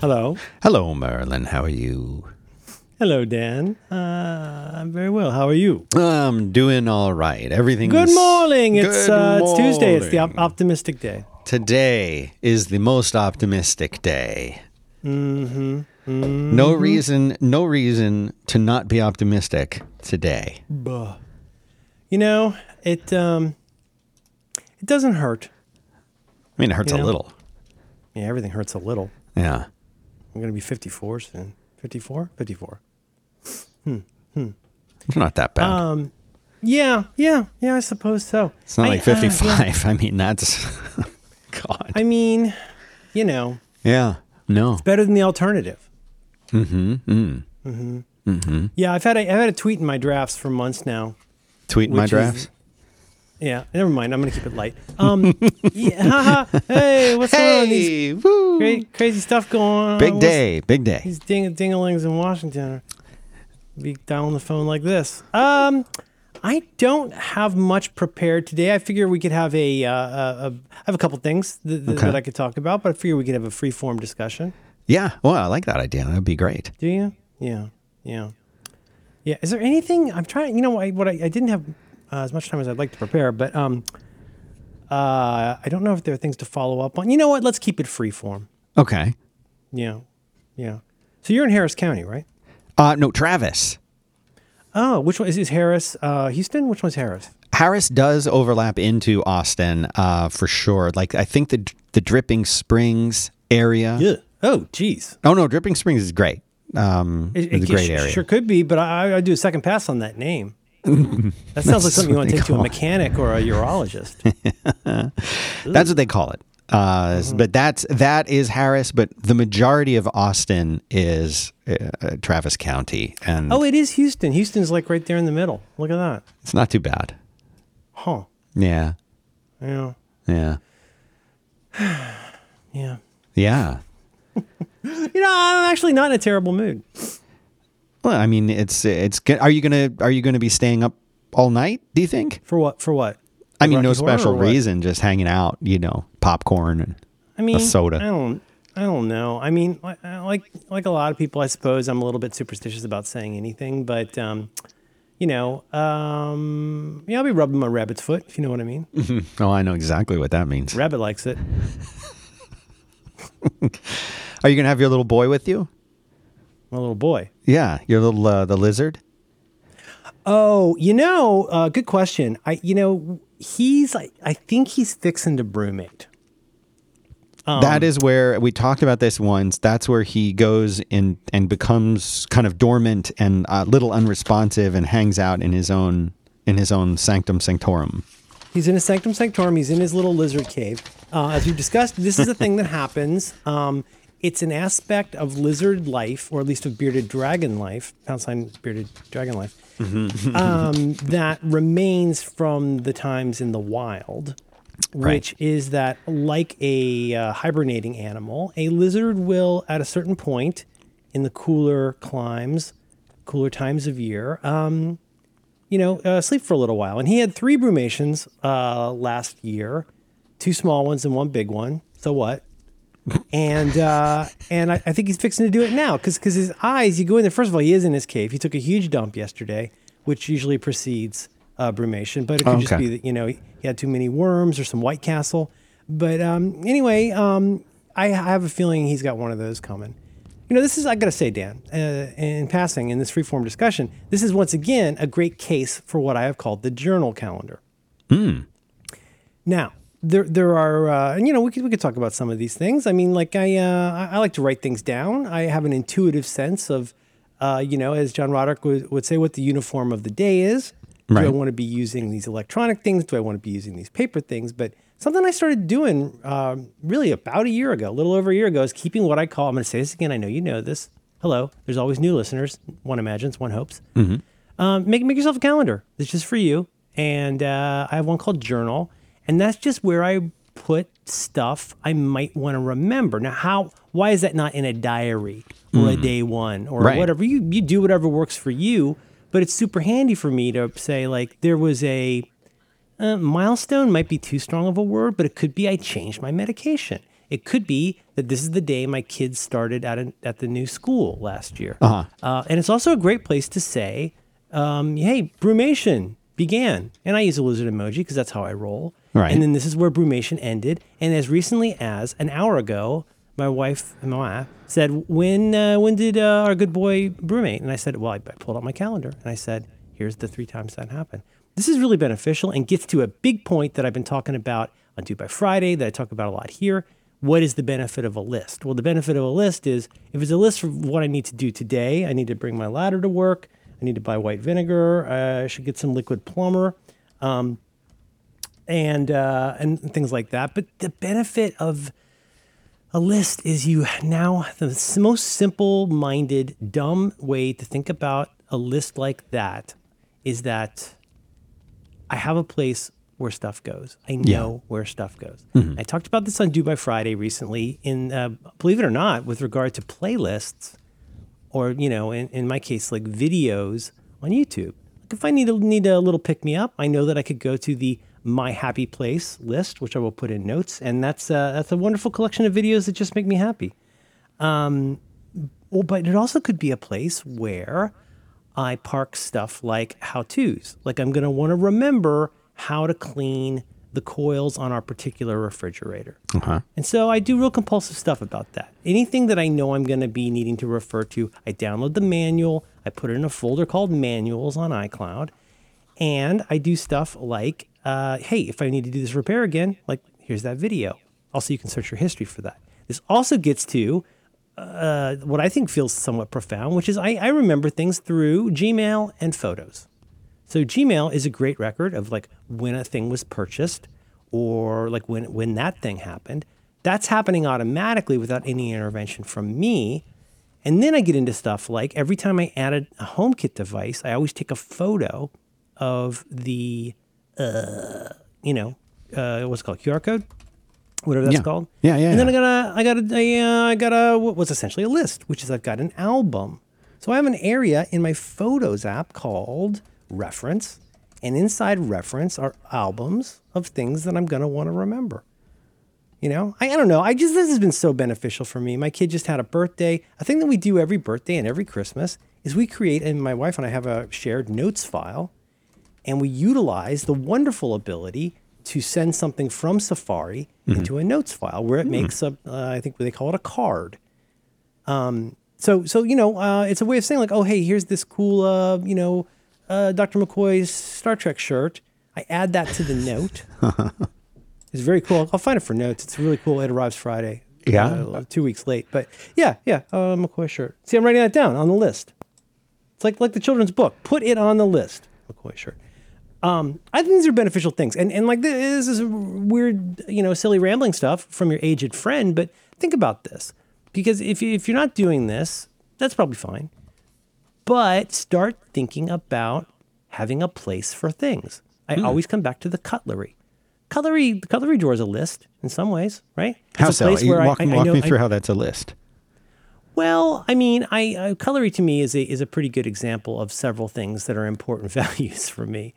Hello. Hello, Merlin. How are you? Hello, Dan. Uh, I'm very well. How are you? I'm doing all right. Everything's Good morning. It's Good uh, it's Tuesday. It's the op- optimistic day. Today is the most optimistic day. Mm-hmm. No reason, no reason to not be optimistic today. Buh. You know, it um, it doesn't hurt. I mean, it hurts You a little. Yeah, everything hurts a little. Yeah. I'm gonna be 54 soon. 54, 54. Hmm. Hmm. It's not that bad. Um, yeah, yeah, yeah. I suppose so. it's not I- like uh, yeah. 55. I mean, that's God. I mean, you know, yeah. No. It's better than the alternative. Mm-hmm. Mm. Hmm Mm-hmm. Yeah, I've had a, I've had a tweet in my drafts for months now. Tweet my Which is- drafts. Yeah, never mind. I'm gonna keep it light. Um, yeah, haha. hey, what's going on? These Hey, woo. cra- crazy stuff going on. Big What's- day. Big day. These ding dingalings in Washington are be dialing the phone like this. Um, I don't have much prepared today. I figure we could have a, uh, a, a I have a couple things that, that, Okay. that I could talk about, but I figure we could have a free form discussion. Yeah. Well, I like that idea. That'd be great. Do you? Yeah, yeah, yeah. Is there anything I'm trying? You know, I, what I, I didn't have uh, as much time as I'd like to prepare, but um, uh, I don't know if there are things to follow up on. You know what? Let's keep it free form. Okay. Yeah, yeah. So you're in Harris County, right? Uh, no, Travis. Oh, which one is, is Harris? Uh, Houston? Which one's Harris? Harris does overlap into Austin uh, for sure. Like I think the the Dripping Springs area. Yeah. Oh, geez. Oh no, Dripping Springs is great. Um, It, it's a it great sh- area. Sure could be, but I, I do a second pass on that name. That sounds like something you want to take to a mechanic or a urologist. That's what they call it. Uh, Mm-hmm. But that's that is Harris. But the majority of Austin is uh, Travis County, and oh, it is Houston. Houston's like right there in the middle. Look at that. it's not too bad. Huh. Yeah, Yeah. yeah, Yeah. yeah. You know, I'm actually not in a terrible mood. Well, I mean, it's it's. Are you gonna are you gonna be staying up all night? Do you think? For what? For what? I mean, no Rocky Horror special reason, just hanging out. You know, popcorn and I mean, soda. I don't. I don't know. I mean, uh, like like a lot of people, I suppose I'm a little bit superstitious about saying anything, but um, you know, um, yeah, I'll be rubbing my rabbit's foot if you know what I mean. Oh, I know exactly what that means. Rabbit likes it. Are you gonna have your little boy with you? My little boy. Yeah, your little uh, the lizard. Oh, you know, uh, good question. I, you know, he's. I, I think he's fixing to brumate. Um, that is where we talked about this once. That's where he goes in and becomes kind of dormant and a little unresponsive and hangs out in his own in his own sanctum sanctorum. He's in his sanctum sanctorum. He's in his little lizard cave. Uh, as we've discussed, this is a thing that happens. Um, it's an aspect of lizard life, or at least of bearded dragon life, pound sign bearded dragon life, um, that remains from the times in the wild, which is that, like a uh, hibernating animal, a lizard will, at a certain point in the cooler climes, cooler times of year, um, you know, uh, sleep for a little while. And he had three brumations uh, last year, two small ones and one big one. So what? And uh, and I, I think he's fixing to do it now because because his eyes. You go in there. First of all, he is in his cave. He took a huge dump yesterday, which usually precedes uh, brumation, but it could just be that you know he, had too many worms or some White Castle. But um, anyway, um, I, I have a feeling he's got one of those coming. You know, this is, I got to say, Dan, uh, in passing in this freeform discussion, this is once again a great case for what I have called the journal calendar. Now, there, there are, uh, and you know, we could, we could talk about some of these things. I mean, like I, uh, I like to write things down. I have an intuitive sense of, uh, you know, as John Roderick would, would say, what the uniform of the day is. Right. Do I want to be using these electronic things? Do I want to be using these paper things? But something I started doing um, really about a year ago, a little over a year ago, is keeping what I call, I'm going to say this again. I know you know this. Hello. There's always new listeners. One imagines, one hopes. Hmm. Um, make, make yourself a calendar. It's just for you. And uh, I have one called Journal. And that's just where I put stuff I might want to remember. Now, how? Why is that not in a diary or a day one or Right. whatever? You you do whatever works for you. But it's super handy for me to say like there was a uh, milestone might be too strong of a word, but it could be I changed my medication. It could be that this is the day my kids started at, a, at the new school last year. Uh-huh. and it's also a great place to say, um, hey, Brumation began. And I use a lizard emoji because that's how I roll. Right. And then this is where Brumation ended. And as recently as an hour ago, my wife said, "When uh, when did uh, our good boy brumate?" And I said, "Well, I, I pulled out my calendar and I said, here's the three times that happened." This is really beneficial and gets to a big point that I've been talking about on Do by Friday that I talk about a lot here. What is the benefit of a list? Well, the benefit of a list is if it's a list for what I need to do today, I need to bring my ladder to work. I need to buy white vinegar. Uh, I should get some liquid plumber. Um, and uh, and things like that. But the benefit of a list is you now the most simple-minded, dumb way to think about a list like that is that I have a place where stuff goes. I know where stuff goes. I talked about this on Do by Friday recently. In uh, believe it or not, with regard to playlists, or you know, in, in my case, like videos on YouTube. Like if I need a, need a little pick me up, I know that I could go to the My Happy Place list, which I will put in notes, and that's uh, that's a wonderful collection of videos that just make me happy. Um, well, but it also could be a place where I park stuff like how tos. Like I'm going to want to remember how to clean the coils on our particular refrigerator. And so I do real compulsive stuff about that. Anything that I know I'm going to be needing to refer to, I download the manual, I put it in a folder called manuals on iCloud, and I do stuff like, uh, hey, if I need to do this repair again, like here's that video. Also, you can search your history for that. This also gets to uh, what I think feels somewhat profound, which is I, I remember things through Gmail and photos. So Gmail is a great record of like when a thing was purchased or like when when that thing happened. That's happening automatically without any intervention from me. And then I get into stuff like every time I added a HomeKit device, I always take a photo of the uh, you know, uh, what's it called QR code, whatever that's Yeah. called. Yeah, yeah, And then yeah. I got a, I got a, a uh, I got a what- what's essentially a list, which is I've got an album. So I have an area in my Photos app called Reference, and inside Reference are albums of things that I'm gonna want to remember. You know, I, I don't know. I just this has been so beneficial for me. My kid just had a birthday. A thing that we do every birthday and every Christmas is we create, and my wife and I have a shared notes file, and we utilize the wonderful ability to send something from Safari into a notes file where it makes a, uh, I think they call it a card. Um, so, so you know, uh, it's a way of saying like, oh, hey, here's this cool, uh, you know, uh, Dr. McCoy's Star Trek shirt. I add that to the note. it's very cool. I'll find it for notes. It's really cool. It arrives Friday. Yeah. uh, two weeks late, but yeah, yeah, uh, McCoy shirt. See, I'm writing that down on the list. It's like like the children's book. Put it on the list. McCoy shirt. Um, I think these are beneficial things, and and like this is weird, you know, silly rambling stuff from your aged friend. But think about this, because if you, if you're not doing this, that's probably fine. But start thinking about having a place for things. I always come back to the cutlery. Cutlery, the cutlery drawer is a list in some ways, right? It's How a so? place You where walk I- I walk know- me I- through how that's a list. Well, I mean, I uh, cutlery to me is a is a pretty good example of several things that are important values for me.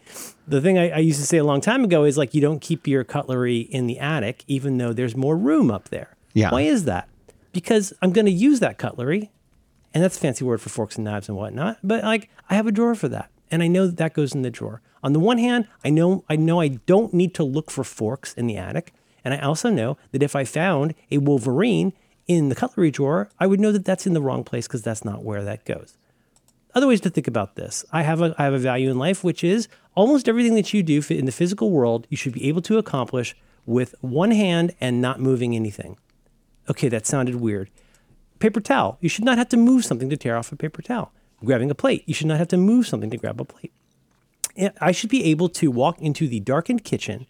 The thing I, I used to say a long time ago is like you don't keep your cutlery in the attic, even though there's more room up there. Yeah. Why is that? Because I'm going to use that cutlery, and that's a fancy word for forks and knives and whatnot. But like, I have a drawer for that, and I know that that goes in the drawer. On the one hand, I know I know I don't need to look for forks in the attic, and I also know that if I found a Wolverine in the cutlery drawer, I would know that that's in the wrong place because that's not where that goes. Other ways to think about this. I have a I have a value in life, which is almost everything that you do in the physical world, you should be able to accomplish with one hand and not moving anything. Okay, that sounded weird. Paper towel. You should not have to move something to tear off a paper towel. Grabbing a plate. You should not have to move something to grab a plate. I should be able to walk into the darkened kitchen,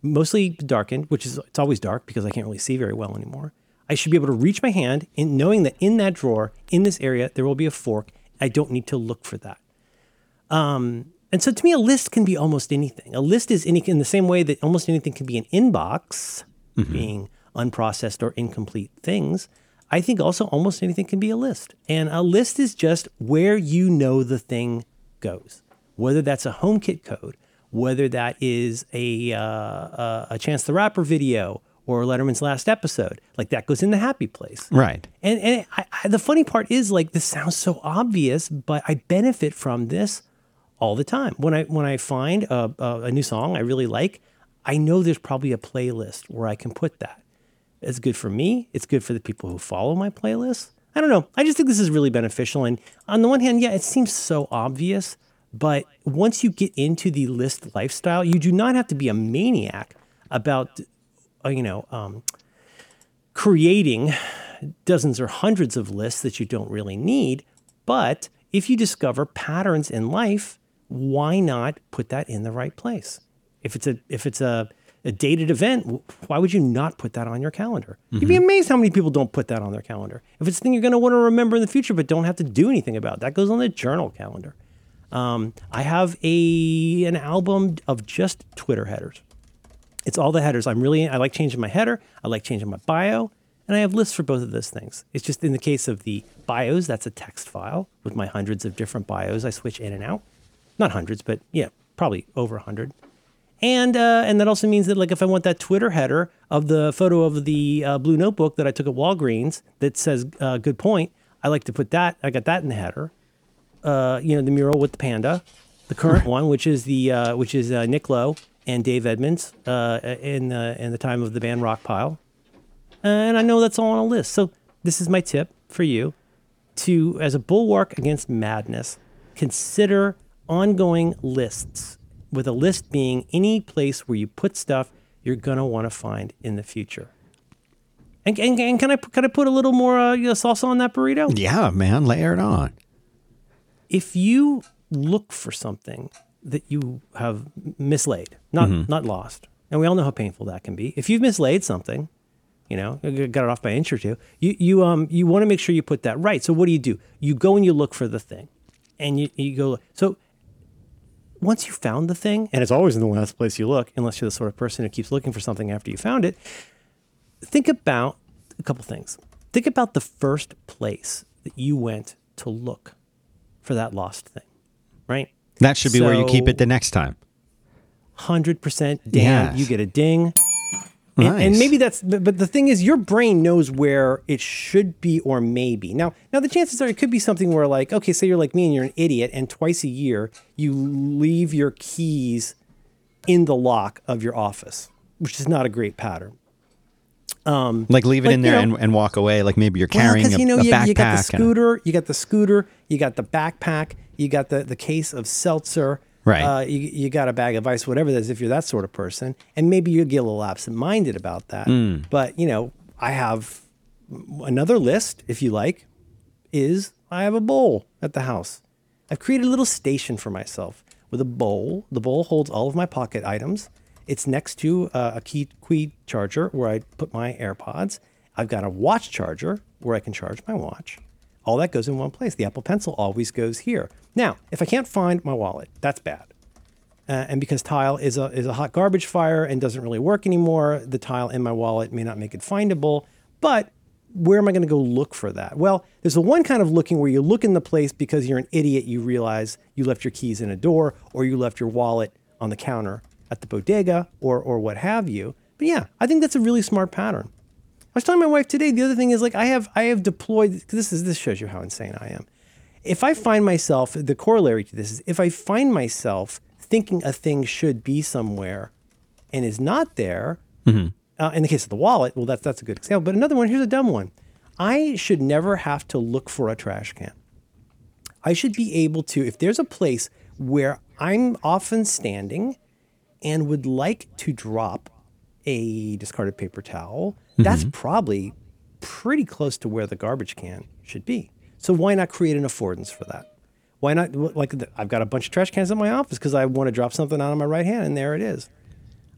mostly darkened, which is it's always dark because I can't really see very well anymore. I should be able to reach my hand in knowing that in that drawer, in this area, there will be a fork. I don't need to look for that. Um, and so to me, a list can be almost anything. A list is any in the same way that almost anything can be an inbox, being unprocessed or incomplete things. I think also almost anything can be a list. And a list is just where you know the thing goes, whether that's a HomeKit code, whether that is a, uh, a Chance the Rapper video, or Letterman's last episode. Like that goes in the happy place. Right. And and I, I, the funny part is like this sounds so obvious, but I benefit from this all the time. When I when I find a, a, a new song I really like, I know there's probably a playlist where I can put that. It's good for me. It's good for the people who follow my playlist. I don't know. I just think this is really beneficial. And on the one hand, yeah, it seems so obvious, but once you get into the list lifestyle, you do not have to be a maniac about, you know, um, creating dozens or hundreds of lists that you don't really need. But if you discover patterns in life, why not put that in the right place? If it's a if it's a, a dated event, why would you not put that on your calendar? You'd be amazed how many people don't put that on their calendar. If it's a thing you're going to want to remember in the future, but don't have to do anything about, that goes on the journal calendar. Um, I have a an album of just Twitter headers. It's all the headers. I'm really I like changing my header. I like changing my bio, and I have lists for both of those things. It's just in the case of the bios, that's a text file with my hundreds of different bios. I switch in and out. Not hundreds, but yeah, probably over a hundred. And uh, and that also means that like if I want that Twitter header of the photo of the uh, blue notebook that I took at Walgreens that says uh, "Good point," I like to put that. I got that in the header. Uh, you know, the mural with the panda, the current one, which is the uh, which is uh, Nick Lowe and Dave Edmunds uh, in uh, in the time of the band Rockpile, and I know that's all on a list. So this is my tip for you to, as a bulwark against madness, consider ongoing lists. With a list being any place where you put stuff you're gonna want to find in the future. And, and, and can I can I put a little more uh, you know, salsa on that burrito? Yeah, man, layer it on. if you look for something that you have mislaid, not not lost, and we all know how painful that can be. If you've mislaid something, you know, got it off by an inch or two, you you um you want to make sure you put that right. So what do you do? You go and you look for the thing, and you you go so. Once you found the thing, and it's always in the last place you look, unless you're the sort of person who keeps looking for something after you found it, think about a couple things. Think about the first place that you went to look for that lost thing, right? That should be where you keep it the next time. Hundred percent. Damn, Yes. you get a ding. And, and maybe that's, but, the thing is, your brain knows where it should be or maybe. Now, now the chances are it could be something where, like, okay, say you're like me and you're an idiot, and twice a year you leave your keys in the lock of your office, which is not a great pattern. Um, Like leave it Like, in there know- and, and walk away. Like maybe you're carrying because a, you know a you, backpack. you got the and scooter, you got the scooter, you got the backpack, you got the the case of seltzer, Right. Uh, you you got a bag of ice, whatever that is, if you're that sort of person, and maybe you get a little absent-minded about that. Mm. But you know, I have another list, if you like, is I have a bowl at the house. I've created a little station for myself with a bowl. The bowl holds all of my pocket items. It's next to uh, a key key charger where I put my AirPods. I've got a watch charger where I can charge my watch. All that goes in one place. The Apple Pencil always goes here. Now, if I can't find my wallet, that's bad. Uh, and because Tile is a is a hot garbage fire and doesn't really work anymore, the tile in my wallet may not make it findable. But where am I going to go look for that? Well, there's the one kind of looking where you look in the place because you're an idiot. You realize you left your keys in a door, or you left your wallet on the counter at the bodega, or or what have you. But yeah, I think that's a really smart pattern. I was telling my wife today. The other thing is like I have I have deployed. This is this shows you how insane I am. If I find myself the corollary to this is if I find myself thinking a thing should be somewhere and is not there. Uh, in the case of the wallet, well, that's that's a good example. But another one here's a dumb one. I should never have to look for a trash can. I should be able to, if there's a place where I'm often standing and would like to drop a discarded paper towel, that's mm-hmm. probably pretty close to where the garbage can should be. So why not create an affordance for that? Why not? Like, I've got a bunch of trash cans in my office because I want to drop something out on my right hand, and there it is.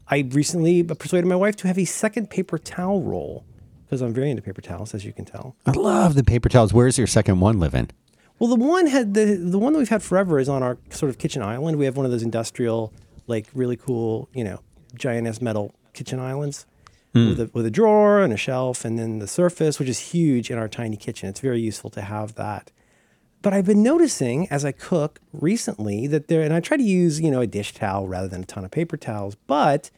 I recently persuaded my wife to have a second paper towel roll because I'm very into paper towels, as you can tell. I love the paper towels. Where's your second one living? Well, the one had the the one that we've had forever is on our sort of kitchen island. We have one of those industrial, like really cool, you know, giant ass metal kitchen islands Hmm. with a with a drawer and a shelf, and then the surface, which is huge in our tiny kitchen. It's very useful to have that. But I've been noticing as I cook recently that there, and I try to use you know a dish towel rather than a ton of paper towels, but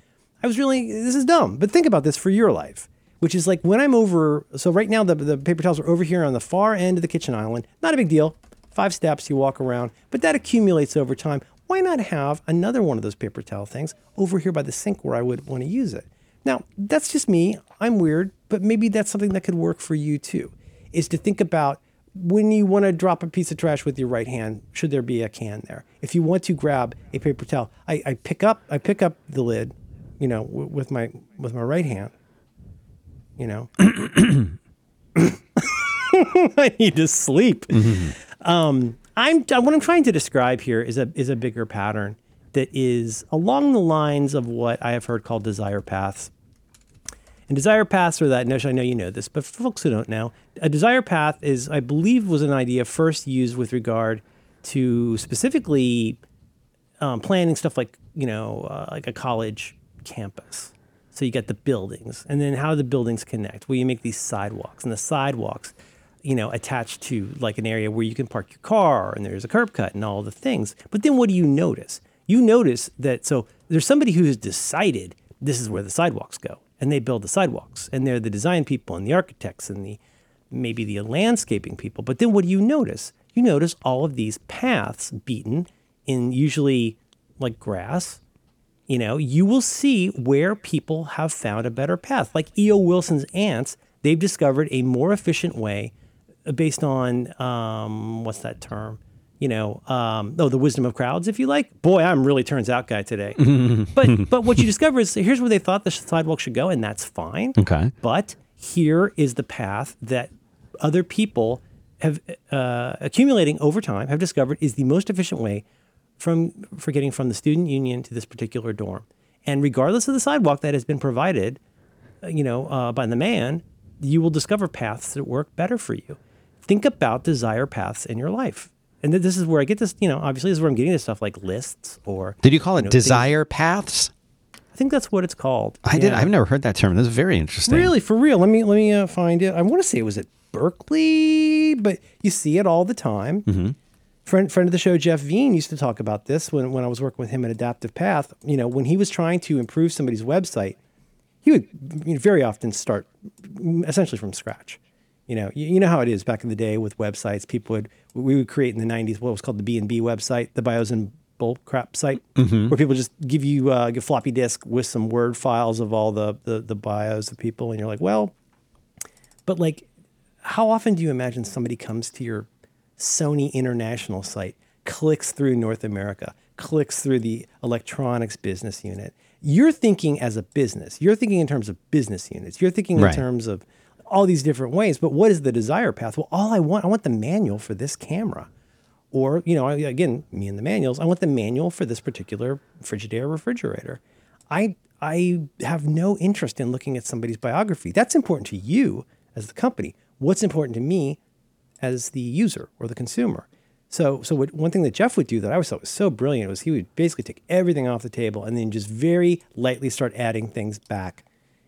I was really, this is dumb, but think about this for your life, which is like when I'm over, so right now the, the paper towels are over here on the far end of the kitchen island. Not a big deal. Five steps, you walk around, but that accumulates over time. Why not have another one of those paper towel things over here by the sink where I would want to use it? Now, that's just me. I'm weird, but maybe that's something that could work for you too, is to think about when you want to drop a piece of trash with your right hand, should there be a can there? If you want to grab a paper towel, I, I pick up I pick up the lid, you know, w- with my with my right hand. You know, I need to sleep. Um, I'm what I'm trying to describe here is a is a bigger pattern that is along the lines of what I have heard called desire paths. And desire paths are that notion. I know you know this, but for folks who don't know, a desire path is, I believe, was an idea first used with regard to specifically um, planning stuff like you know, uh, like a college campus. So you get the buildings, and then how do the buildings connect? Well, you make these sidewalks, and the sidewalks, you know, attached to like an area where you can park your car, and there's a curb cut, and all the things. But then what do you notice? You notice that so there's somebody who has decided this is where the sidewalks go, and they build the sidewalks, and they're the design people, and the architects, and the maybe the landscaping people. But then what do you notice? You notice all of these paths beaten in usually like grass you know, you will see where people have found a better path. Like E.O. Wilson's ants, they've discovered a more efficient way uh, based on um, what's that term? You know, um, oh, the wisdom of crowds, if you like. Boy, I'm really turns out guy today. but but what you discover is here's where they thought the sidewalk should go, and that's fine. Okay. But here is the path that other people have uh, accumulating over time have discovered is the most efficient way from for getting from the student union to this particular dorm. And regardless of the sidewalk that has been provided, uh, you know, uh, by the man, you will discover paths that work better for you. Think about desire paths in your life. And th- this is where I get this, you know, obviously this is where I'm getting this stuff like lists or Did you call it know, things- desire paths? I think that's what it's called. I did. I've never heard that term. That's very interesting. Really, for real. Let me let me uh, find it. I want to say it was at Berkeley, but you see it all the time. Friend friend of the show, Jeff Veen, used to talk about this when when I was working with him at Adaptive Path. You know, when he was trying to improve somebody's website, he would you know, very often start essentially from scratch. You know, you, you know how it is back in the day with websites. People would we would create in the '90s what was called the B and B website, the bios and bull crap site, where people just give you uh, a floppy disk with some Word files of all the, the the bios of people, and you're like, well, but like, how often do you imagine somebody comes to your Sony International site, clicks through North America, clicks through the electronics business unit? You're thinking as a business. You're thinking in terms of business units. You're thinking in terms of all these different ways. But what is the desire path? Well, all I want, I want the manual for this camera. Or, you know, again, me and the manuals, I want the manual for this particular Frigidaire refrigerator. I I have no interest in looking at somebody's biography. That's important to you as the company. What's important to me as the user or the consumer? So, so what, one thing that Jeff would do that I always thought was so brilliant was he would basically take everything off the table and then just very lightly start adding things back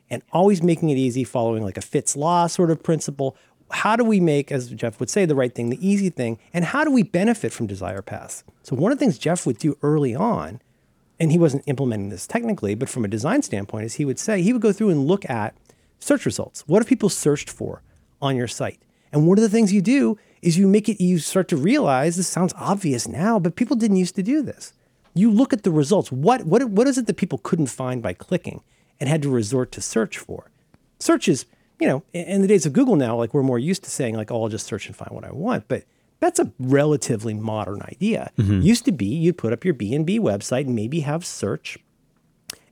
and always making it easy, following like a Fitts Law sort of principle. How do we make, as Jeff would say, the right thing, the easy thing, and how do we benefit from desire paths? So one of the things Jeff would do early on, and he wasn't implementing this technically, but from a design standpoint, is he would say he would go through and look at search results. What have people searched for on your site? And one of the things you do is you make it, you start to realize this sounds obvious now, but people didn't used to do this. You look at the results. What, what, what is it that people couldn't find by clicking and had to resort to search for? Search is, you know, in the days of Google now, like we're more used to saying, like, oh, I'll just search and find what I want. But that's a relatively modern idea. Mm-hmm. Used to be you'd put up your B&B website and maybe have search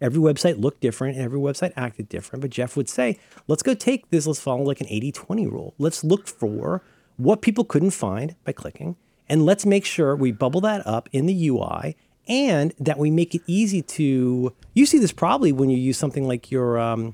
every website looked different and every website acted different. But Jeff would say, let's go take this, let's follow like an 80 20 rule. Let's look for what people couldn't find by clicking, and let's make sure we bubble that up in the UI and that we make it easy to. You see this probably when you use something like your, um,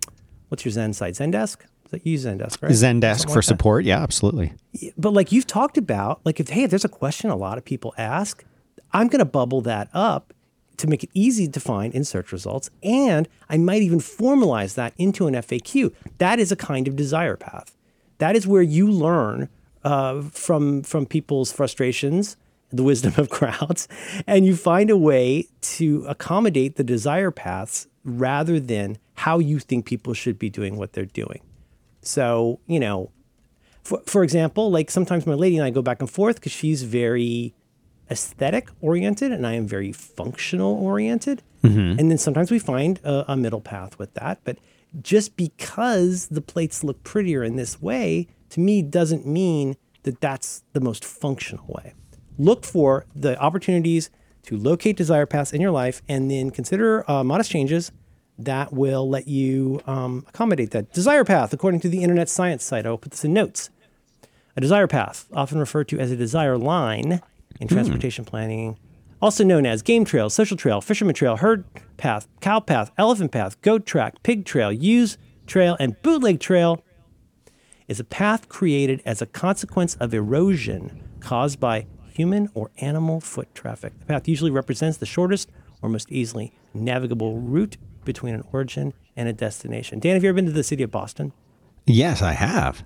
what's your Zen site? Zendesk? That you use Zendesk, right? Zendesk Something for like support. Yeah, absolutely. but like you've talked about, like if hey, if there's a question a lot of people ask, I'm going to bubble that up to make it easy to find in search results, and I might even formalize that into an FAQ. That is a kind of desire path. That is where you learn uh, from from people's frustrations, the wisdom of crowds, and you find a way to accommodate the desire paths rather than how you think people should be doing what they're doing. So, you know, for, for example, like sometimes my lady and I go back and forth because she's very aesthetic oriented and I am very functional oriented. Mm-hmm. And then sometimes we find a, a middle path with that. But just because the plates look prettier in this way, to me, doesn't mean that that's the most functional way. Look for the opportunities to locate desire paths in your life and then consider uh, modest changes that will let you um, accommodate that. Desire path, according to the Internet Science site, I'll put this in notes. A desire path, often referred to as a desire line in transportation planning, also known as game trail, social trail, fisherman trail, herd path, cow path, elephant path, goat track, pig trail, use trail, and bootleg trail, is a path created as a consequence of erosion caused by human or animal foot traffic. The path usually represents the shortest or most easily navigable route between an origin and a destination. Dan, have you ever been to the city of Boston? Yes, I have.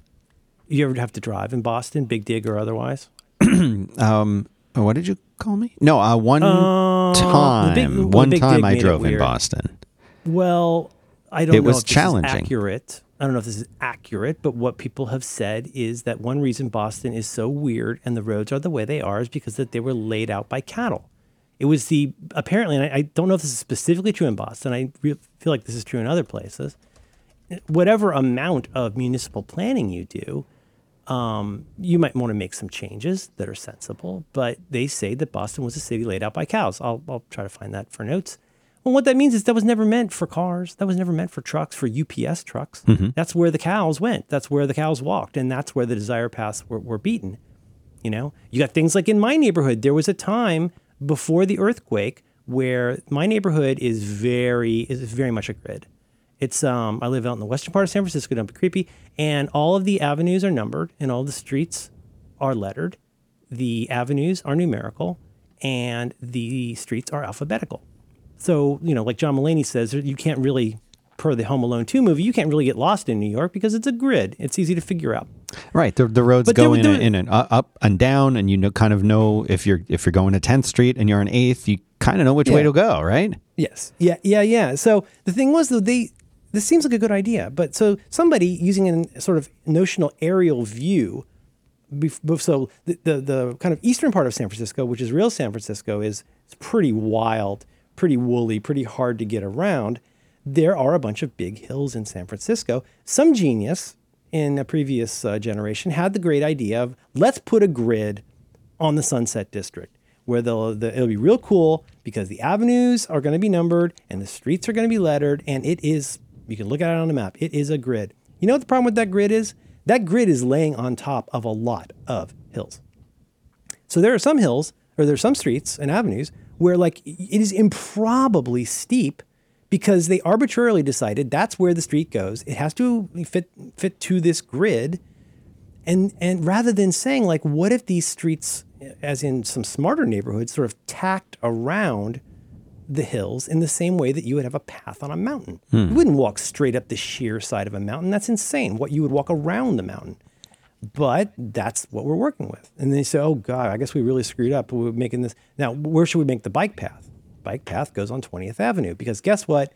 You ever have to drive in Boston, Big Dig or otherwise? Um, what did you call me? No, uh, one the time. big- one time I drove in. Boston. Well, I don't It know was if this is challenging. accurate. I don't know if this is accurate, but what people have said is that one reason Boston is so weird and the roads are the way they are is because that they were laid out by cattle. It was the apparently, and I, I don't know if this is specifically true in Boston. I re- feel like this is true in other places. Whatever amount of municipal planning you do, um, you might want to make some changes that are sensible. But they say that Boston was a city laid out by cows. I'll, I'll try to find that for notes. Well, what that means is that was never meant for cars. That was never meant for trucks, for UPS trucks. That's where the cows went. That's where the cows walked. And that's where the desire paths were, were beaten. You know, you got things like in my neighborhood, there was a time before the earthquake where my neighborhood is very, is very much a grid. It's um, I live out in the western part of San Francisco, don't be creepy, and all of the avenues are numbered and all the streets are lettered. The avenues are numerical and the streets are alphabetical. So, you know, like John Mulaney says, you can't really, per the Home Alone 2 movie, you can't really get lost in New York because it's a grid. It's easy to figure out. Right. The, the roads But go were- in, there a, in an uh, up and down, and you know, kind of know if you're if you're going to 10th Street and you're on 8th, you kind of know which way to go, right? Yes. Yeah. Yeah. Yeah. So the thing was, though, they this seems like a good idea, but so somebody using a sort of notional aerial view. So the, the the kind of eastern part of San Francisco, which is real San Francisco, is is pretty wild, pretty woolly, pretty hard to get around. There are a bunch of big hills in San Francisco. Some genius in a previous uh, generation had the great idea of let's put a grid on the Sunset District, where the, it'll be real cool because the avenues are going to be numbered and the streets are going to be lettered, and it is. You can look at it on the map. It is a grid. You know what the problem with that grid is? That grid is laying on top of a lot of hills. So there are some hills, or there are some streets and avenues where like it is improbably steep because they arbitrarily decided that's where the street goes. It has to fit fit to this grid. And and rather than saying like what if these streets as in some smarter neighborhoods sort of tacked around the hills in the same way that you would have a path on a mountain? Hmm. You wouldn't walk straight up the sheer side of a mountain. That's insane what you would walk around the mountain but that's what we're working with and they say oh god i guess we really screwed up we're making this now where should we make the bike path bike path goes on 20th avenue because guess what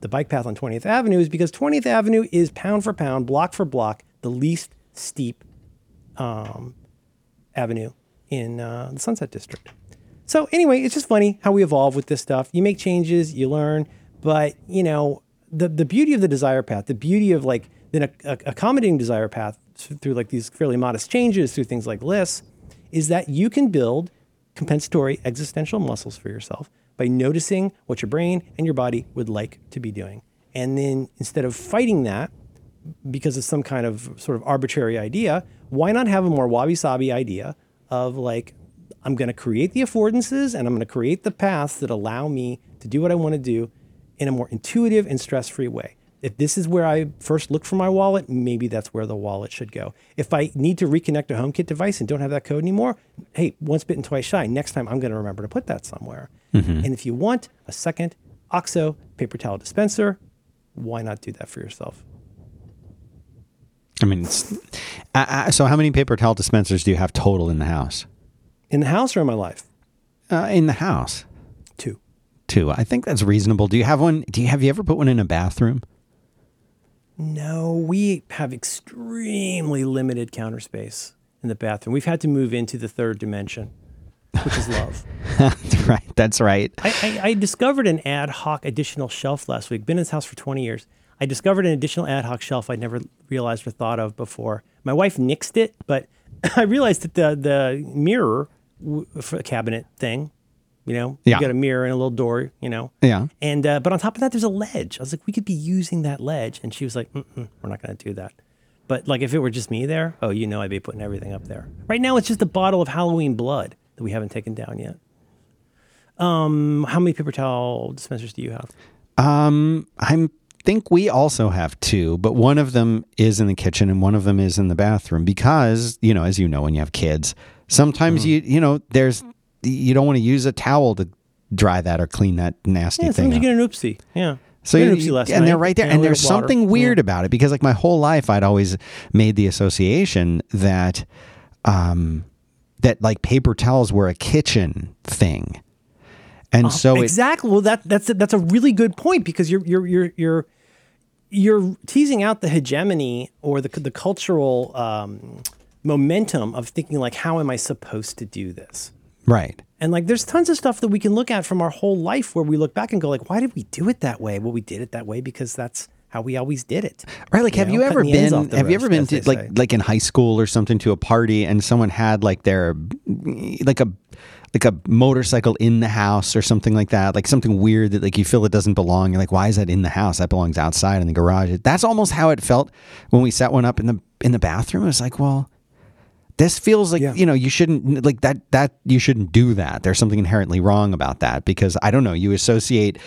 the bike path on 20th Avenue is because 20th Avenue is pound for pound, block for block, the least steep um, avenue in uh, the Sunset District. So anyway, it's just funny how we evolve with this stuff. You make changes, you learn, but you know the the beauty of the desire path, the beauty of like then a, a- accommodating desire path through like these fairly modest changes through things like lists, is that you can build compensatory existential muscles for yourself by noticing what your brain and your body would like to be doing. And then instead of fighting that because of some kind of sort of arbitrary idea, why not have a more wabi sabi idea of like, I'm going to create the affordances and I'm going to create the paths that allow me to do what I want to do in a more intuitive and stress free way. If this is where I first look for my wallet, maybe that's where the wallet should go. If I need to reconnect a HomeKit device and don't have that code anymore, hey, once bitten, twice shy. Next time I'm going to remember to put that somewhere. And if you want a second OXO paper towel dispenser, why not do that for yourself? I mean, it's, uh, uh, so how many paper towel dispensers do you have total in the house? In the house or in my life? Uh, in the house. Two. Two. I think that's reasonable. Do you have one? Do you have you ever put one in a bathroom? No, we have extremely limited counter space in the bathroom. We've had to move into the third dimension, which is love. right. That's right. I, I, I discovered an ad hoc additional shelf last week. Been in this house for 20 years. I discovered an additional ad hoc shelf I'd never realized or thought of before. My wife nixed it, but I realized that the the mirror w- for the cabinet thing, you know, Yeah. you got a mirror and a little door, you know, Yeah. and uh, but on top of that, there's a ledge. I was like, we could be using that ledge, and she was like, Mm-mm, we're not going to do that. But like, if it were just me there, oh, you know, I'd be putting everything up there. Right now, it's just a bottle of Halloween blood that we haven't taken down yet. Um, how many paper towel dispensers do you have? Um, I think we also have two, but one of them is in the kitchen and one of them is in the bathroom because, you know, as you know, when you have kids, sometimes Mm-hmm. you, you know, there's, you don't want to use a towel to dry that or clean that nasty Yeah, thing. sometimes you get an oopsie. Yeah. So you, an and they're right there, Yeah, and had there's water. something Yeah. weird about it because, like, my whole life, I'd always made the association that, um, that like paper towels were a kitchen thing, and so it, exactly. Well, that that's a, that's a really good point because you're you're you're you're you're teasing out the hegemony or the the cultural um, momentum of thinking like, how am I supposed to do this? Right, And like, there's tons of stuff that we can look at from our whole life where we look back and go like, why did we do it that way? Well, we did it that way because that's how we always did it. Right, like have know, you ever cutting the ends been have you ever been to like say. like in high school or something to a party and someone had like their like a like a motorcycle in the house or something like that, like something weird that like you feel it doesn't belong. You're like, why is that in the house? That belongs outside in the garage. That's almost how it felt when we set one up in the in the bathroom. It was like, well, this feels like Yeah. you know you shouldn't like that that you shouldn't do that. There's something inherently wrong about that because I don't know. You associate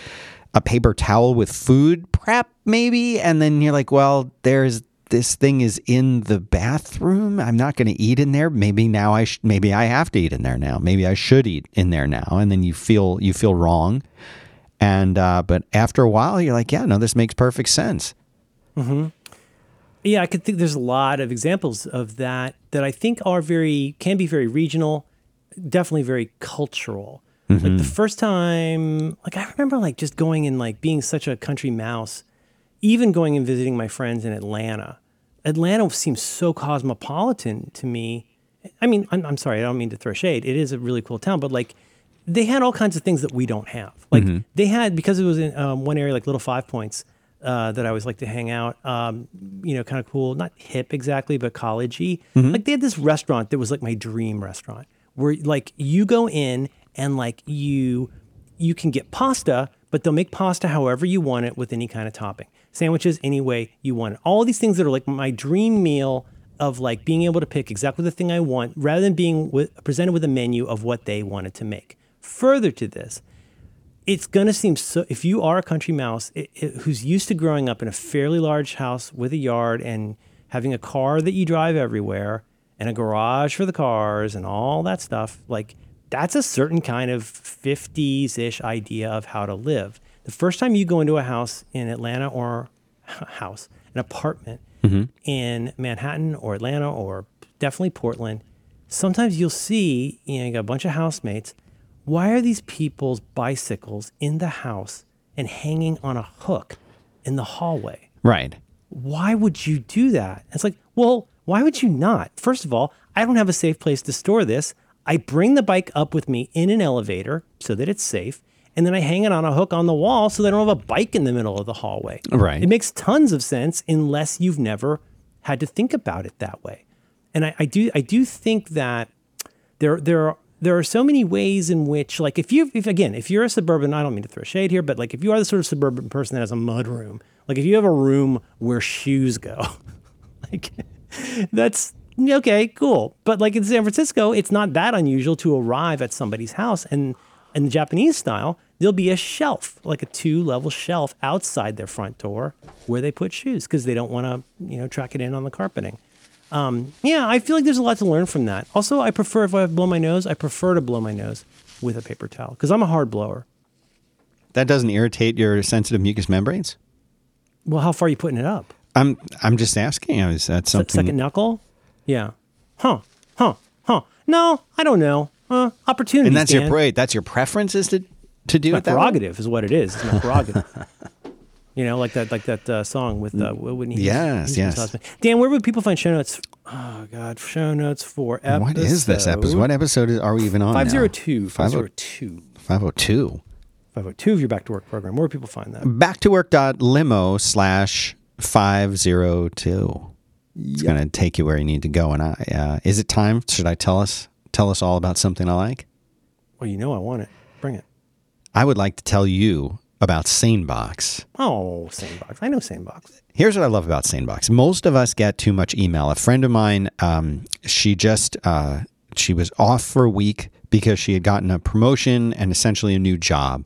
a paper towel with food prep maybe, and then you're like, well, there's this thing is in the bathroom. I'm not going to eat in there. Maybe now I sh- maybe I have to eat in there now. Maybe I should eat in there now. And then you feel you feel wrong. And uh, but after a while, you're like, yeah, no, this makes perfect sense. Yeah, I could think there's a lot of examples of that that I think are very can be very regional, definitely very cultural. Like the first time, like I remember like just going and like being such a country mouse, even going and visiting my friends in Atlanta. Atlanta seems so cosmopolitan to me. I mean, I'm, I'm sorry, I don't mean to throw shade. It is a really cool town, but like they had all kinds of things that we don't have. Like they had because it was in um, one area like Little Five Points uh, that I always like to hang out. Um, you know, kind of cool, not hip exactly, but collegey. Like they had this restaurant that was like my dream restaurant, where like you go in and like you you can get pasta, but they'll make pasta however you want it with any kind of topping. Sandwiches any way you want it. All these things that are like my dream meal of like being able to pick exactly the thing I want rather than being with, presented with a menu of what they wanted to make. Further to this, it's going to seem so if you are a country mouse it, it- who's used to growing up in a fairly large house with a yard and having a car that you drive everywhere and a garage for the cars and all that stuff like that's a certain kind of 50s-ish idea of how to live. The first time you go into a house in atlanta or a house an apartment mm-hmm. in manhattan or atlanta or definitely portland sometimes you'll see you know you got a bunch of housemates why are these people's bicycles in the house and hanging on a hook in the hallway? Right. Why would you do that? It's like, well, why would you not? First of all, I don't have a safe place to store this. I bring the bike up with me in an elevator so that it's safe, and then I hang it on a hook on the wall so they don't have a bike in the middle of the hallway. Right. It makes tons of sense unless you've never had to think about it that way. And I, I do I do think that there there are there are so many ways in which like if you if again if you're a suburban I don't mean to throw shade here but like if you are the sort of suburban person that has a mud room like if you have a room where shoes go like that's okay cool. But like in San Francisco it's not that unusual to arrive at somebody's house and in the Japanese style there'll be a shelf like a two level shelf outside their front door where they put shoes because they don't want to you know track it in on the carpeting yeah, I feel like there's a lot to learn from that. Also, I prefer if I blow my nose, I prefer to blow my nose with a paper towel because I'm a hard blower. That doesn't irritate your sensitive mucous membranes? Well, how far are you putting it up? I'm I'm just asking. Is that something? Second knuckle? Yeah. Huh. Huh. Huh. No, I don't know. Uh, opportunity. and that's your Dan. that's your preference is to to do My it that way? prerogative is what it is. It's my prerogative. you know, like that, like that uh, song with uh, Whitney. Houston- Yes, Houston's yes. husband. Dan, where would people find show notes? Oh God, show notes for episode. What is this episode? What episode is, are we even on? Five now? zero two. Five zero 50- two. 502. 502 of your back to work program. Where people find that? Back to work.limo slash 502. It's going to take you where you need to go. And I, uh, is it time? Should I tell us, tell us all about something I like? Well, you know I want it. Bring it. I would like to tell you about SaneBox. Oh, Sanebox. I know Sanebox. Here's what I love about SaneBox. Most of us get too much email. A friend of mine, um, she just uh, she was off for a week because she had gotten a promotion and essentially a new job.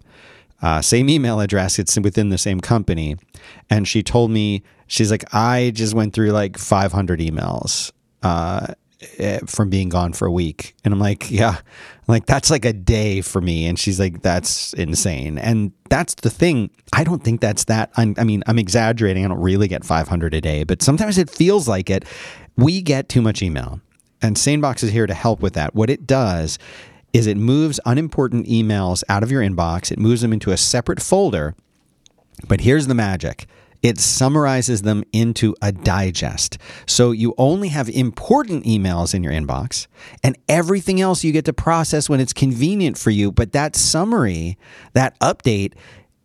Uh, same email address. It's within the same company, and she told me she's like, I just went through like 500 emails. Uh, Eh, from being gone for a week. And I'm like, yeah, I'm like that's like a day for me. And she's like, that's insane. And that's the thing. I don't think that's that. I'm, I mean, I'm exaggerating. I don't really get 500 a day, but sometimes it feels like it. We get too much email. And SaneBox is here to help with that. What it does is it moves unimportant emails out of your inbox, it moves them into a separate folder. But here's the magic it summarizes them into a digest. So you only have important emails in your inbox, and everything else you get to process when it's convenient for you. But that summary, that update,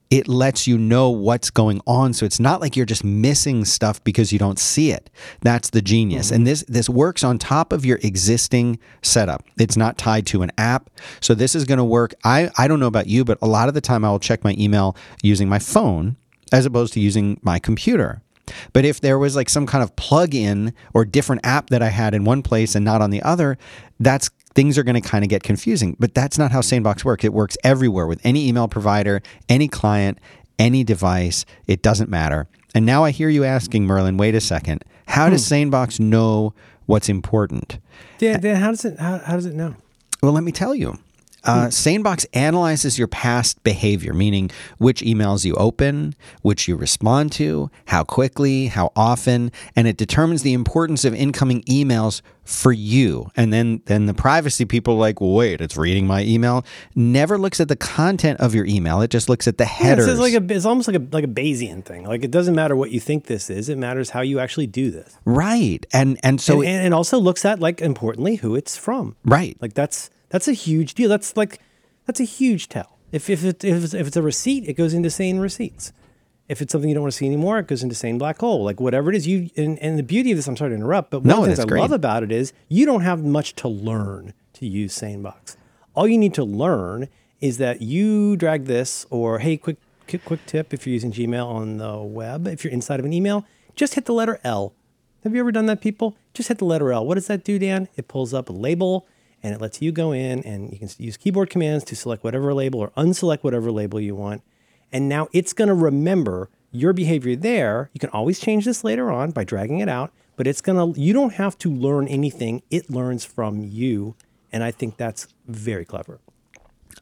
it lets you know what's going on. So it's not like you're just missing stuff because you don't see it. That's the genius. Mm-hmm. And this this works on top of your existing setup. It's not tied to an app. So this is going to work. I, I don't know about you, but a lot of the time I will check my email using my phone as opposed to using my computer. But if there was like some kind of plug-in or different app that I had in one place and not on the other, that's things are going to kind of get confusing. But that's not how SaneBox works. It works everywhere with any email provider, any client, any device. It doesn't matter. And now I hear you asking, Merlin, wait a second. How does hmm. SaneBox know what's important? Dan, Dan how does it how, how does it know? Well, let me tell you. Uh, SaneBox analyzes your past behavior, meaning which emails you open, which you respond to, how quickly, how often, and it determines the importance of incoming emails for you. And then, then the privacy people are like, wait, it's reading my email. Never looks at the content of your email. It just looks at the Yeah, headers. it's, like a, it's almost like a like a Bayesian thing. Like it doesn't matter what you think this is; it matters how you actually do this. right. And and so and, and it also looks at like importantly who it's from. right. Like that's that's a huge deal. That's like that's a huge tell. If if it, if it's, if it's a receipt, it goes into sane receipts. If it's something you don't want to see anymore, it goes into sane black hole. Like whatever it is, you and, and the beauty of this, I'm sorry to interrupt, but one No, of the things I great. love about it is you don't have much to learn to use SaneBox. All you need to learn is that you drag this, or hey, quick quick, quick tip if you're using Gmail on the web, if you're inside of an email, just hit the letter L. Have you ever done that, people? Just hit the letter L. What does that do, Dan? It pulls up a label and it lets you go in and you can use keyboard commands to select whatever label or unselect whatever label you want. And now it's going to remember your behavior there. You can always change this later on by dragging it out, but it's going to, you don't have to learn anything. It learns from you. And I think that's very clever.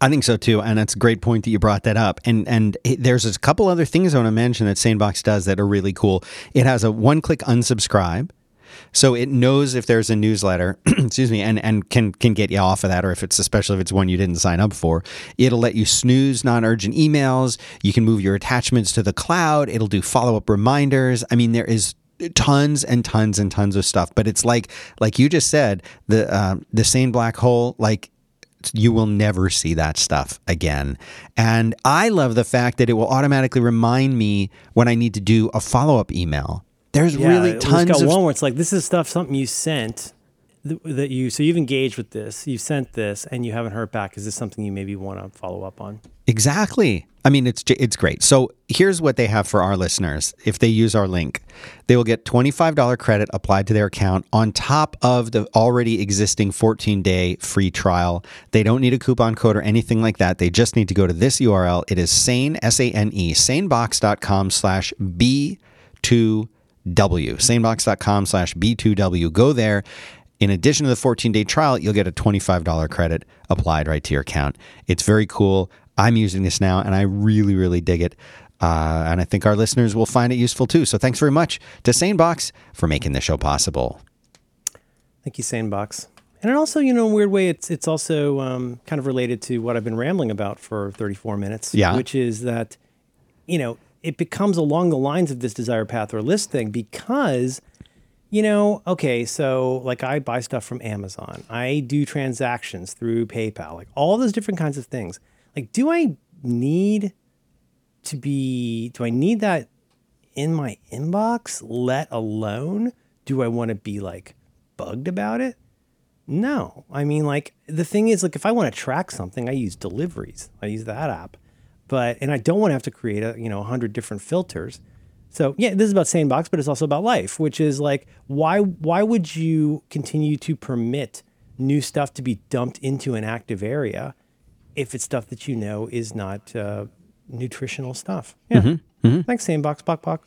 I think so too, and that's a great point that you brought that up. And and it, there's a couple other things I want to mention that SaneBox does that are really cool. It has a one-click unsubscribe, so it knows if there's a newsletter, excuse me, and and can can get you off of that, or if it's especially if it's one you didn't sign up for. It'll let you snooze non-urgent emails. You can move your attachments to the cloud. It'll do follow-up reminders. I mean, there is tons and tons and tons of stuff, but it's like like you just said, the uh, the sane black hole, like you will never see that stuff again. And I love the fact that it will automatically remind me when I need to do a follow up email. There's really it's tons got of one where it's like this is stuff something you sent th- that you so you've engaged with this, you sent this, and you haven't heard back. Is this something you maybe want to follow up on? Exactly. I mean, it's it's great. So here's what they have for our listeners. If they use our link, they will get $25 credit applied to their account on top of the already existing 14 day free trial. They don't need a coupon code or anything like that. They just need to go to this URL. It is sane, S A N E, sanebox.com slash B2W. Sanebox.com slash B2W. Go there. In addition to the 14 day trial, you'll get a $25 credit applied right to your account. It's very cool. I'm using this now and I really, really dig it. Uh, and I think our listeners will find it useful too. So thanks very much to SaneBox for making this show possible. Thank you, SaneBox. And it also, you know, in a weird way, it's it's also um, kind of related to what I've been rambling about for 34 minutes. Yeah. Which is that, you know, it becomes along the lines of this desire path or list thing because, you know, okay, so like I buy stuff from Amazon, I do transactions through PayPal, like all those different kinds of things. Like, do I need to be? Do I need that in my inbox? Let alone, do I want to be like bugged about it? No. I mean, like, the thing is, like, if I want to track something, I use deliveries, I use that app. But, and I don't want to have to create a, you know, 100 different filters. So, yeah, this is about SaneBox, but it's also about life, which is like, why, why would you continue to permit new stuff to be dumped into an active area if it's stuff that you know is not uh, nutritional stuff? Yeah. Thanks, SaneBox, Bok Bok.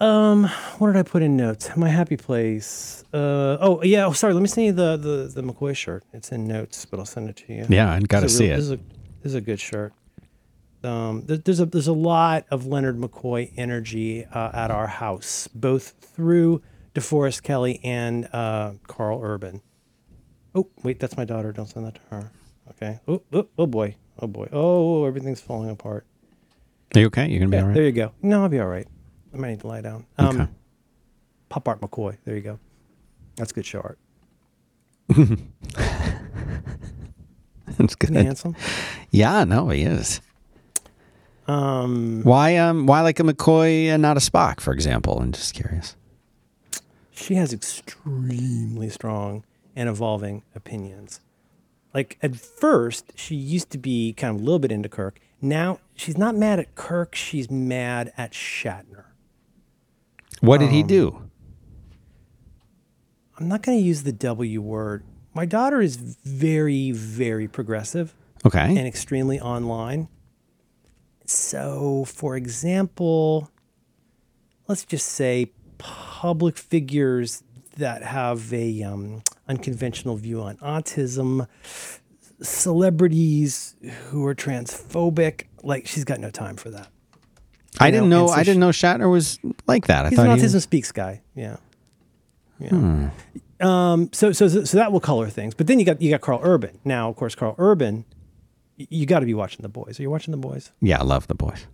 Um, what did I put in notes? My happy place. Uh, oh yeah. Oh, sorry. Let me send you the the the McCoy shirt. It's in notes, but I'll send it to you. Yeah, I got to This is a see it. This is a this is a good shirt. Um, there's a there's a lot of Leonard McCoy energy uh, at our house, both through DeForest Kelley and uh, Karl Urban. Oh wait, that's my daughter. Don't send that to her. Okay. Oh oh, oh boy. Oh boy. Oh, everything's falling apart. Are you okay? You're gonna be Yeah, all right? There you go. No, I'll be all right. I might need to lie down. Um, Okay. Pop Art McCoy. There you go. That's good show art. That's good. Handsome? Yeah, no, he is. Um, Why um why like a McCoy and not a Spock, for example? I'm just curious. she has extremely strong and evolving opinions. Like at first, she used to be kind of a little bit into Kirk. Now she's not mad at Kirk. She's mad at Shatner. What Um, did he do? I'm not going to use the W word. My daughter is very, very progressive. Okay. and extremely online. So, for example, let's just say public figures that have a um, unconventional view on autism, celebrities who are transphobic, like she's got no time for that. I you didn't know, know. so I didn't she- know Shatner was like that. I He's an thought he autism was, speaks guy. Yeah. Yeah. Hmm. Um, so, so, so that will color things. But then you got you got Karl Urban. Now, of course, Karl Urban, you got to be watching The Boys. Are you watching The Boys? Yeah, I love the boys.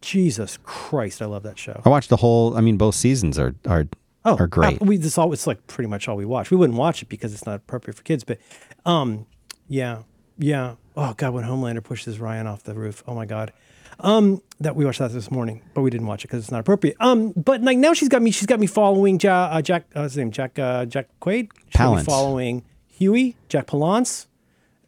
Jesus Christ, I love that show. I watched the whole. I mean, both seasons are are Oh, are great. uh, we this all it's like pretty much all we watch. We wouldn't watch it because it's not appropriate for kids. But, um, yeah, yeah. Oh God, when Homelander pushes Ryan off the roof. Oh my God. Um, that we watched that this morning, but we didn't watch it because it's not appropriate. Um, but like now she's got me. She's got me following ja, uh, Jack. Uh, what's his name? Jack. Uh, Jack Quaid. She's got me Palance. following Huey. Jack Palance.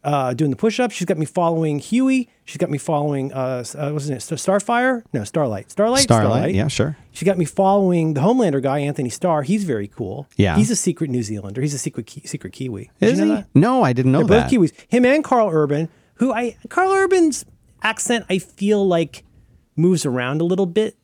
Uh, doing the push-ups. She's got me following Huey. She's got me following. Uh, uh what's his name? Starfire? No, Starlight. Starlight. Starlight. Yeah, sure. She got me following the Homelander guy, Anthony Starr. He's very cool. Yeah. He's a secret New Zealander. He's a secret ki- secret Kiwi. Did Is you know he? that? No, I didn't know They're that. both Kiwis. Him and Karl Urban, who I Karl Urban's accent, I feel like moves around a little bit.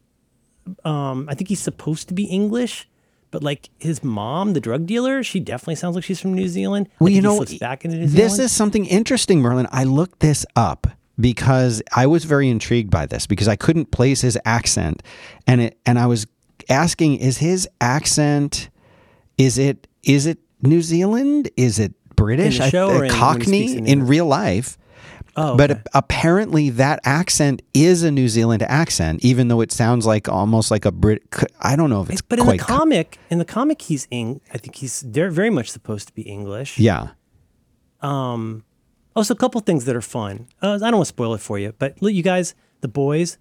Um, I think he's supposed to be English, but like his mom, the drug dealer, she definitely sounds like she's from New Zealand. I Well, you know, back into New this Zealand. is something interesting, Merlin. I looked this up because I was very intrigued by this because I couldn't place his accent, and it and I was asking, is his accent, is it is it New Zealand? Is it British? the I- show uh, in- he Cockney in in real life? Oh, But okay. apparently, that accent is a New Zealand accent, even though it sounds like almost like a Brit. I don't know if it's but in quite. the co- comic, in the comic, he's Eng. I think he's they're very much supposed to be English. yeah. Oh, so a couple things that are fun. Uh, I don't want to spoil it for you, but look, you guys, the boys,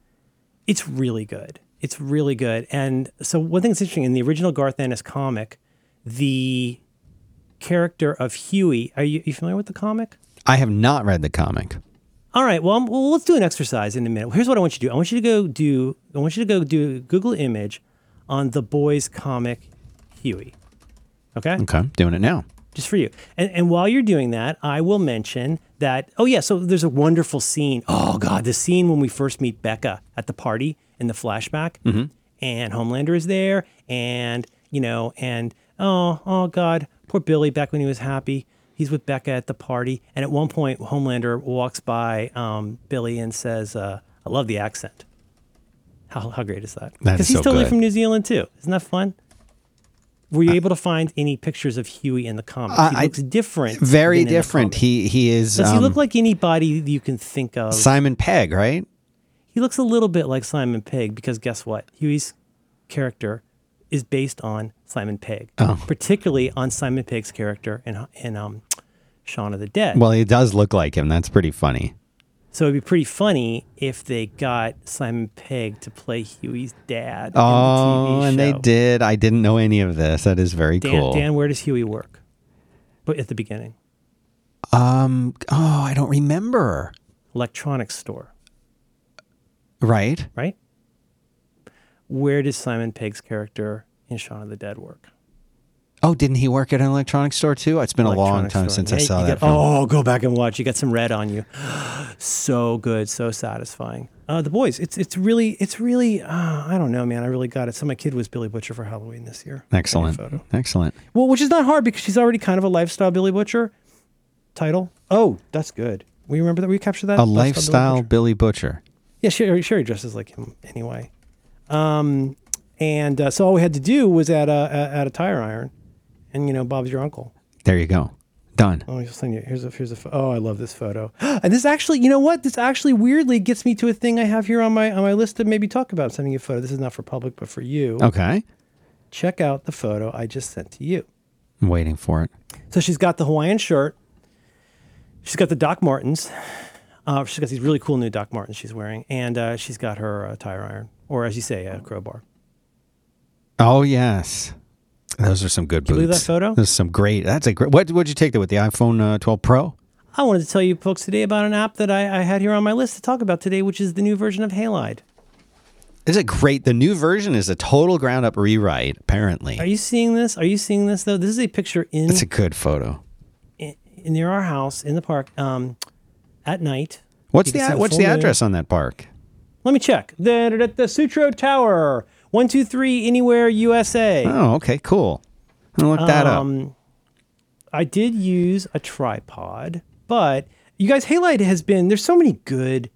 it's really good. It's really good. And so one thing that's interesting in the original Garth Ennis comic, the character of Huey. Are you, you familiar with the comic? I have not read the comic. All right. Well, well, let's do an exercise in a minute. Here's what I want you to do. I want you to go do. I want you to go do a Google image on the boys comic Huey. Okay Okay, doing it now. just for you. And, and while you're doing that, I will mention that, oh, yeah, so there's a wonderful scene. Oh, God, the scene when we first meet Becca at the party in the flashback, mm-hmm. and Homelander is there, and, you know, and, oh, oh, God, poor Billy back when he was happy. He's with Becca at the party. And at one point, Homelander walks by um, Billy and says, uh, I love the accent. How, how great is that? Because he's so totally good. from New Zealand, too. Isn't that fun? Were you able to find any pictures of Huey in the comics? Uh, he I- looks different. Very than in the different. He he is Does he um, look like anybody you can think of? Simon Pegg, right? He looks a little bit like Simon Pegg because guess what? Huey's character is based on Simon Pegg, Oh. particularly on Simon Pegg's character in in um, Shaun of the Dead. Well, he does look like him. That's pretty funny. so it'd be pretty funny if they got Simon Pegg to play Huey's dad. Oh, the and they did. I didn't know any of this. That is very Dan, cool. Dan, where does Huey work? But at the beginning, Um. Oh, I don't remember. electronics store, Right. right? Where does Simon Pegg's character in Shaun of the Dead work? Oh, didn't he work at an electronics store too? It's been a long time store. since I saw that. oh, go back and watch. You got some red on you. so good, so satisfying. Uh, the boys. It's it's really it's really. Uh, I don't know, man. I really got it. So my kid was Billy Butcher for Halloween this year. Excellent. Photo. Excellent. Well, which is not hard because she's already kind of a lifestyle Billy Butcher title. Oh, that's good. We remember that we captured that A Billy lifestyle Butcher? Billy Butcher. Yeah, Sherry, Sherry dresses like him anyway. Um, and uh, so all we had to do was add a, add a tire iron, and you know Bob's your uncle. There you go. Done. Oh, I'll send you. Here's a here's a. Oh, I love this photo. And this actually, you know what? This actually weirdly gets me to a thing I have here on my on my list to maybe talk about. Sending you a photo. This is not for public, but for you. Okay. Check out the photo I just sent to you. I'm waiting for it. So she's got the Hawaiian shirt. She's got the Doc Martens. Uh, she's got these really cool new Doc Martens she's wearing, and uh, she's got her uh, tire iron, or as you say, a crowbar. Oh yes. Those are some good you boots. believe that photo? Those are some great. That's a great. What would you take that with the iPhone uh, 12 Pro? I wanted to tell you folks today about an app that I, I had here on my list to talk about today, which is the new version of Halide. Is it great? The new version is a total ground up rewrite. Apparently, Are you seeing this? Are you seeing this though? This is a picture in it's a good photo. in, near our house in the park um, at night. What's the can the what's the moon. address on that park? Let me check. The, the, the Sutro Tower, one two three anywhere USA. Oh, okay, cool. I'll look that up. Um, I did use a tripod, but you guys, Halide has been. There's so many good.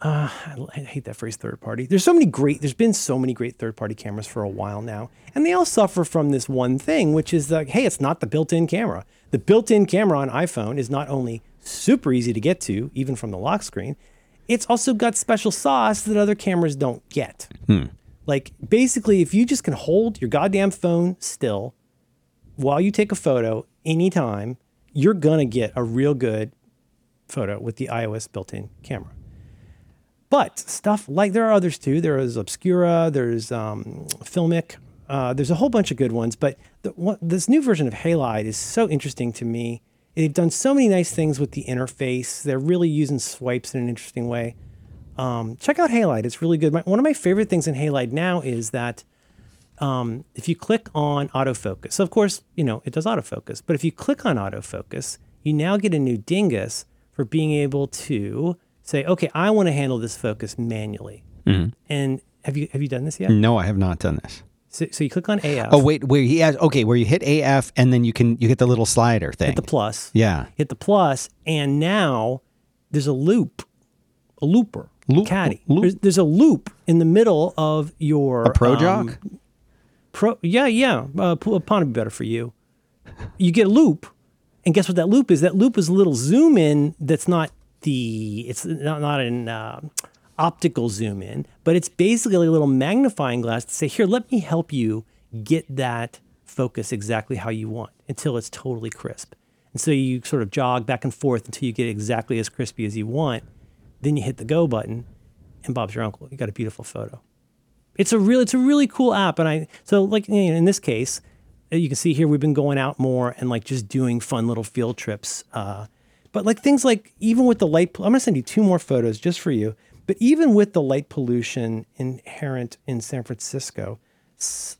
Uh, I hate that phrase, third party. There's so many great. There's been so many great third party cameras for a while now, and they all suffer from this one thing, which is like, hey, it's not the built-in camera. The built-in camera on iPhone is not only super easy to get to, even from the lock screen, it's also got special sauce that other cameras don't get. Like basically, if you just can hold your goddamn phone still while you take a photo anytime, you're gonna get a real good photo with the iOS built-in camera. But stuff like there are others too. There is Obscura. There's um, Filmic. Uh, there's a whole bunch of good ones. But the, one, this new version of Halide is so interesting to me. They've done so many nice things with the interface. They're really using swipes in an interesting way. Um, check out Halide. It's really good. My, one of my favorite things in Halide now is that um, if you click on autofocus, so of course, you know, it does autofocus, but if you click on autofocus, you now get a new dingus for being able to say, okay, I want to handle this focus manually. And have you have you done this yet? no, I have not done this. So, so you click on AF, Oh wait, where he has okay, where you hit AF and then you can you hit the little slider thing. hit the plus, yeah. hit the plus, and now there's a loop, a looper, Loop- caddy. loop. There's, there's a loop in the middle of your A pro um, jock? Pro, yeah, yeah. Uh, pawn would be better for you. You get a loop, and guess what that loop is? That loop is a little zoom in. That's not the. It's not not an uh, optical zoom in, but it's basically a little magnifying glass to say, here, let me help you get that focus exactly how you want until it's totally crisp. And so you sort of jog back and forth until you get exactly as crispy as you want. Then you hit the go button, and Bob's your uncle. You got a beautiful photo it's a real it's a really cool app and i so like in this case uh, you can see here we've been going out more and like just doing fun little field trips uh, but like things like even with the light i'm to send you two more photos just for you but even with the light pollution inherent in san francisco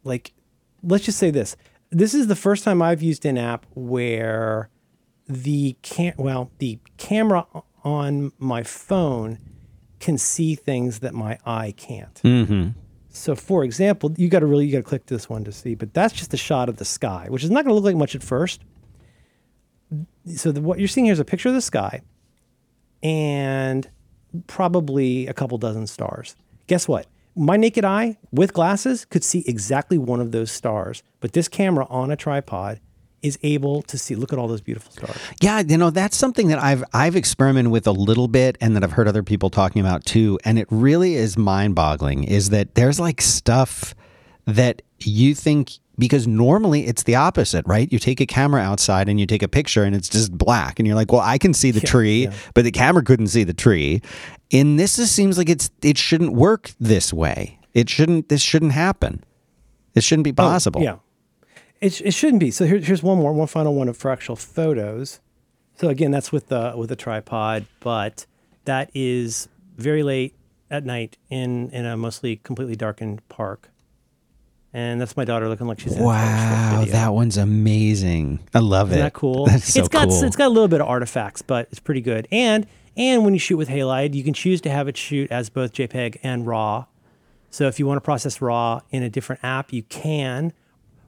like let's just say this. This is the first time i've used an app where the cam well the camera on my phone can see things that my eye can't. Mm-hmm. So, for example, you got to really you got to click this one to see, but that's just a shot of the sky, which is not going to look like much at first. So, the, what you're seeing here is a picture of the sky, and probably a couple dozen stars. Guess what? my naked eye with glasses could see exactly one of those stars, but this camera on a tripod is able to see. Look at all those beautiful stars. Yeah, you know that's something that I've I've experimented with a little bit, and that I've heard other people talking about too. And it really is mind-boggling. Is that there's like stuff that you think because normally it's the opposite, right? You take a camera outside and you take a picture and it's just black, and you're like, well, I can see the tree, yeah. but the camera couldn't see the tree. In this, it seems like it's it shouldn't work this way. It shouldn't. This shouldn't happen. This shouldn't be oh, possible. Oh, Yeah. It, it shouldn't be. So here, here's one more, one final one for actual photos. So again, that's with the with a tripod, but that is very late at night in in a mostly completely darkened park. And that's my daughter looking like she's in Wow, that one's amazing. I love Isn't it. that cool? That's so it's got cool. it's got a little bit of artifacts, but it's pretty good. And and when you shoot with Halide, you can choose to have it shoot as both JPEG and RAW. So if you want to process RAW in a different app, you can.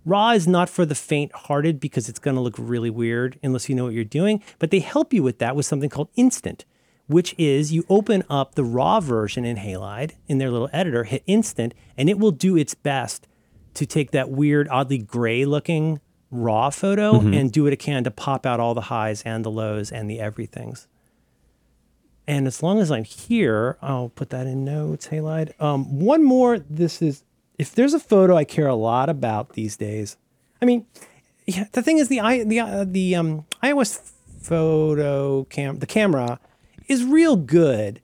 RAW is not for the faint-hearted because it's going to look really weird unless you know what you're doing. But they help you with that with something called Instant, which is you open up the RAW version in Halide in their little editor, hit Instant, and it will do its best to take that weird, oddly gray-looking RAW photo and do what it can to pop out all the highs and the lows and the everythings. And as long as I'm here, I'll put that in notes, Halide. Um, one more. This is if there's a photo I care a lot about these days. I mean, yeah, the thing is the i the uh, the um, iOS photo cam the camera is real good